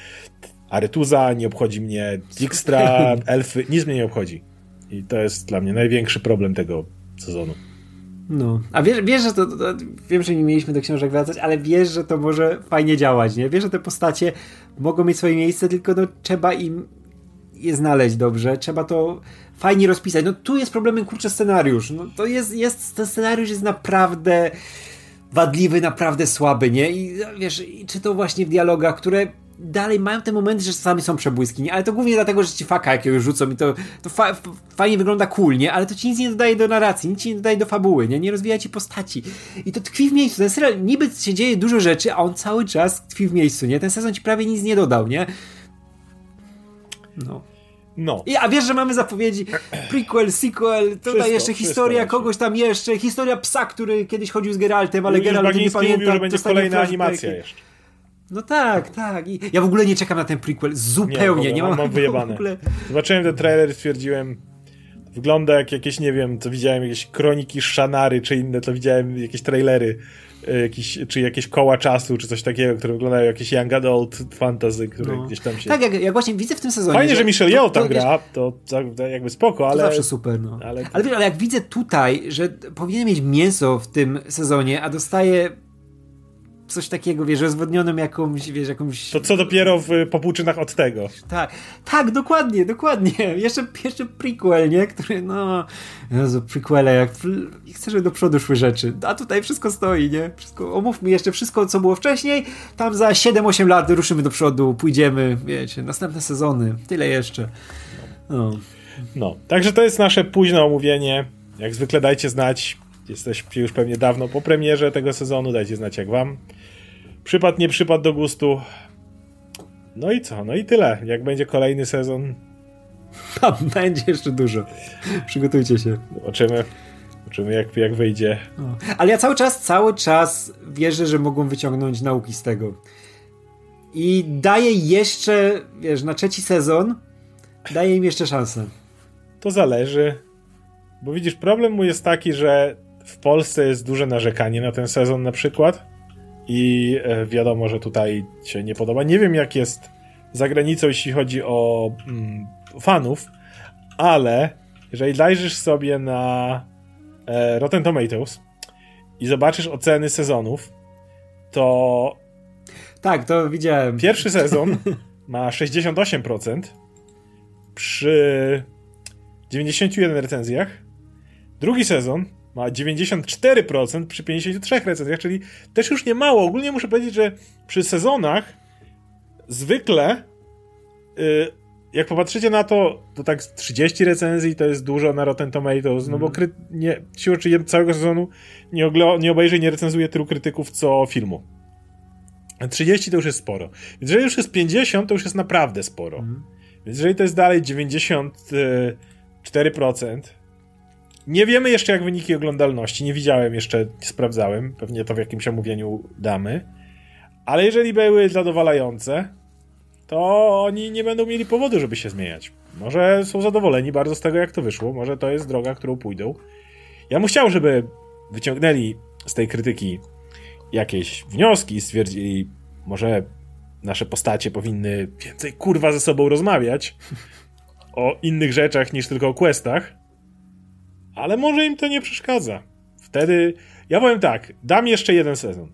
Aretuza, nie obchodzi mnie Dijkstra, Elfy, nic mnie nie obchodzi. I to jest dla mnie największy problem tego sezonu. No, a wiesz, wiesz że to, to, wiem, że nie mieliśmy do książek wracać, ale wiesz, że to może fajnie działać, nie? Wiesz, że te postacie mogą mieć swoje miejsce, tylko no, trzeba im je znaleźć dobrze, trzeba to fajnie rozpisać. No tu jest problemem, kurczę, scenariusz. No to jest, jest ten scenariusz jest naprawdę wadliwy, naprawdę słaby, nie? I wiesz, czy to właśnie w dialogach, które dalej mają te momenty, że czasami są przebłyski, nie? Ale to głównie dlatego, że ci faka jakiegoś rzucą i to, to fa fajnie wygląda cool, nie? Ale to ci nic nie dodaje do narracji, nic ci nie dodaje do fabuły, nie? Nie rozwija ci postaci. I to tkwi w miejscu. Ten serial niby się dzieje dużo rzeczy, a on cały czas tkwi w miejscu, nie? Ten sezon ci prawie nic nie dodał, nie? No. No. I, a wiesz, że mamy zapowiedzi prequel, sequel, tutaj wszystko, jeszcze historia kogoś tam jeszcze, historia psa, który kiedyś chodził z Geraltem, ale Geralt nie pamięta. mówił, że będzie kolejna animacja jeszcze. No tak, tak. I ja w ogóle nie czekam na ten prequel. Zupełnie. Nie, nie mam, mam wyjebane. Zobaczyłem ten trailer i stwierdziłem, wygląda jak jakieś, nie wiem, co widziałem, jakieś kroniki Szanary czy inne, to widziałem jakieś trailery, e, jakieś, czy jakieś koła czasu, czy coś takiego, które wyglądają jak jakieś young adult fantasy, które no. gdzieś tam się... Tak, jak, jak, właśnie widzę w tym sezonie... Fajnie, że, że Michelle Yeoh tam gra, to, to, jakby spoko, ale... To zawsze super, no. Ale... Ale, ale jak widzę tutaj, że powinien mieć mięso w tym sezonie, a dostaje coś takiego, wiesz, rozwodnionym jakąś, wiesz, jakąś... To co dopiero w popłuczynach od tego. Tak, tak, dokładnie, dokładnie. Jeszcze, jeszcze prequel, nie? Który, no... Jezu, prequele, jak... Chcę, żeby do przodu szły rzeczy. A tutaj wszystko stoi, nie? Wszystko, omówmy jeszcze wszystko, co było wcześniej. Tam za 7-8 lat ruszymy do przodu, pójdziemy, wiecie, następne sezony. Tyle jeszcze. No. No, także to jest nasze późne omówienie. Jak zwykle dajcie znać, jesteście już pewnie dawno po premierze tego sezonu, dajcie znać jak wam. Przypad, nie przypadł do gustu. No i co? No i tyle. Jak będzie kolejny sezon. A będzie jeszcze dużo. Przygotujcie się. Zobaczymy. Zobaczymy jak, jak wyjdzie. Ale ja cały czas, cały czas wierzę, że mogą wyciągnąć nauki z tego. I daję jeszcze, wiesz, na trzeci sezon daję im jeszcze szansę. To zależy. Bo widzisz, problem mój jest taki, że w Polsce jest duże narzekanie na ten sezon na przykład i e, wiadomo, że tutaj się nie podoba. Nie wiem, jak jest za granicą, jeśli chodzi o mm, fanów, ale jeżeli dajrzysz sobie na e, Rotten Tomatoes i zobaczysz oceny sezonów, to. Tak, to widziałem. Pierwszy sezon ma 68%, przy 91 recenzjach. Drugi sezon ma 94% przy 53 recenzjach, czyli też już nie mało. Ogólnie muszę powiedzieć, że przy sezonach zwykle y, jak popatrzycie na to, to tak 30 recenzji to jest dużo na Rotten Tomatoes, no bo mhm. kry, nie, siłą czy całego sezonu nie, oglo, nie obejrzy nie recenzuje tylu krytyków co filmu. 30 to już jest sporo. Więc jeżeli już jest 50, to już jest naprawdę sporo. Mhm. Więc jeżeli to jest dalej 94%, nie wiemy jeszcze jak wyniki oglądalności, nie widziałem jeszcze, nie sprawdzałem, pewnie to w jakimś omówieniu damy, ale jeżeli były zadowalające, to oni nie będą mieli powodu, żeby się zmieniać. Może są zadowoleni bardzo z tego, jak to wyszło, może to jest droga, którą pójdą. Ja bym chciał, żeby wyciągnęli z tej krytyki jakieś wnioski i stwierdzili, może nasze postacie powinny więcej kurwa ze sobą rozmawiać o innych rzeczach niż tylko o questach, ale może im to nie przeszkadza. Wtedy, ja powiem tak, dam jeszcze jeden sezon.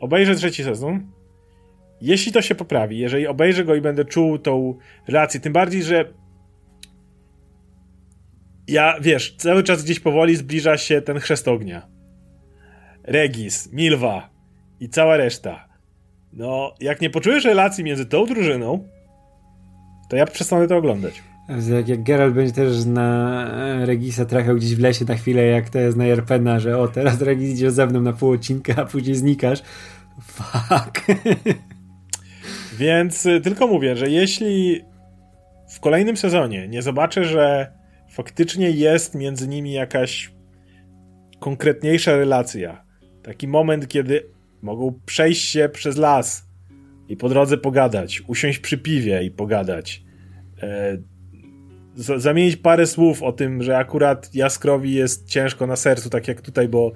Obejrzę trzeci sezon. Jeśli to się poprawi, jeżeli obejrzę go i będę czuł tą relację, tym bardziej, że ja, wiesz, cały czas gdzieś powoli zbliża się ten chrzest ognia. Regis, Milwa i cała reszta. No, jak nie poczujesz relacji między tą drużyną, to ja przestanę to oglądać. Jak, jak Geralt będzie też na Regisa trafiał gdzieś w lesie na chwilę, jak to jest na Jerpena, że o, teraz Regis idzie ze mną na pół odcinka, a później znikasz. Fuck. Więc y, tylko mówię, że jeśli w kolejnym sezonie nie zobaczę, że faktycznie jest między nimi jakaś konkretniejsza relacja, taki moment, kiedy mogą przejść się przez las i po drodze pogadać, usiąść przy piwie i pogadać, e, zamienić parę słów o tym, że akurat Jaskrowi jest ciężko na sercu, tak jak tutaj, bo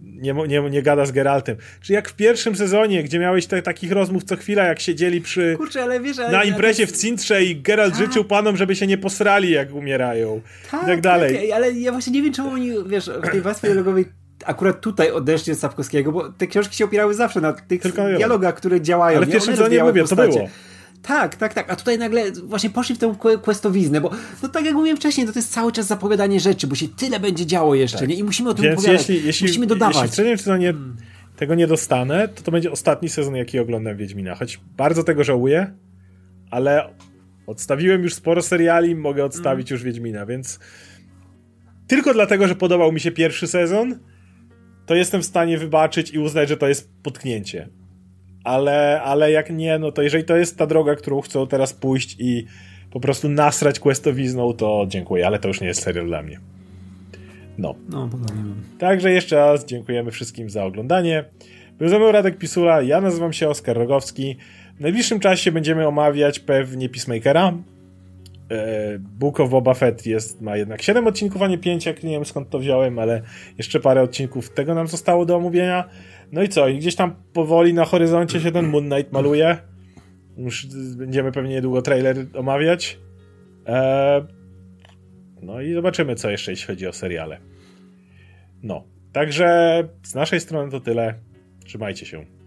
nie, nie, nie gada z Geraltem. Czy jak w pierwszym sezonie, gdzie miałeś te, takich rozmów co chwila, jak siedzieli przy Kurczę, ale wiesz, ale na imprezie w Cintrze i Geralt tak. życzył panom, żeby się nie posrali, jak umierają. Tak, i tak dalej. Tak, ale ja właśnie nie wiem, czemu oni, wiesz, w tej warstwie dialogowej akurat tutaj odeszli od Sapkowskiego, bo te książki się opierały zawsze na tych Tylko dialogach, które działają. Ale w pierwszym sezonie mówię, to było. Tak, tak, tak. A tutaj nagle właśnie poszli w tę questowiznę, bo no tak jak mówiłem wcześniej, to, jest cały czas zapowiadanie rzeczy, bo się tyle będzie działo jeszcze, tak. nie? I musimy o tym Więc opowiadać. Jeśli, jeśli, musimy dodawać. Jeśli w trzecim sezonie tego nie dostanę, to to będzie ostatni sezon, jaki oglądam Wiedźmina. Choć bardzo tego żałuję, ale odstawiłem już sporo seriali, mogę odstawić mm. już Wiedźmina, więc tylko dlatego, że podobał mi się pierwszy sezon, to jestem w stanie wybaczyć i uznać, że to jest potknięcie ale, ale jak nie, no to jeżeli to jest ta droga, którą chcą teraz pójść i po prostu nasrać questowizną, to dziękuję, ale to już nie jest serial dla mnie. No. No, podobnie. Także jeszcze raz dziękujemy wszystkim za oglądanie. Był ze mną Radek Pisula, ja nazywam się Oskar Rogowski. W najbliższym czasie będziemy omawiać pewnie Peacemakera. E, Book of Boba Fett jest, ma jednak 7 odcinków, a nie 5, jak nie wiem skąd to wziąłem, ale jeszcze parę odcinków tego nam zostało do omówienia. No i co? I gdzieś tam powoli na horyzoncie się ten Moon Knight maluje. Już będziemy pewnie niedługo trailer omawiać. Eee, no i zobaczymy, co jeszcze, jeśli chodzi o seriale. No, także z naszej strony to tyle. Trzymajcie się.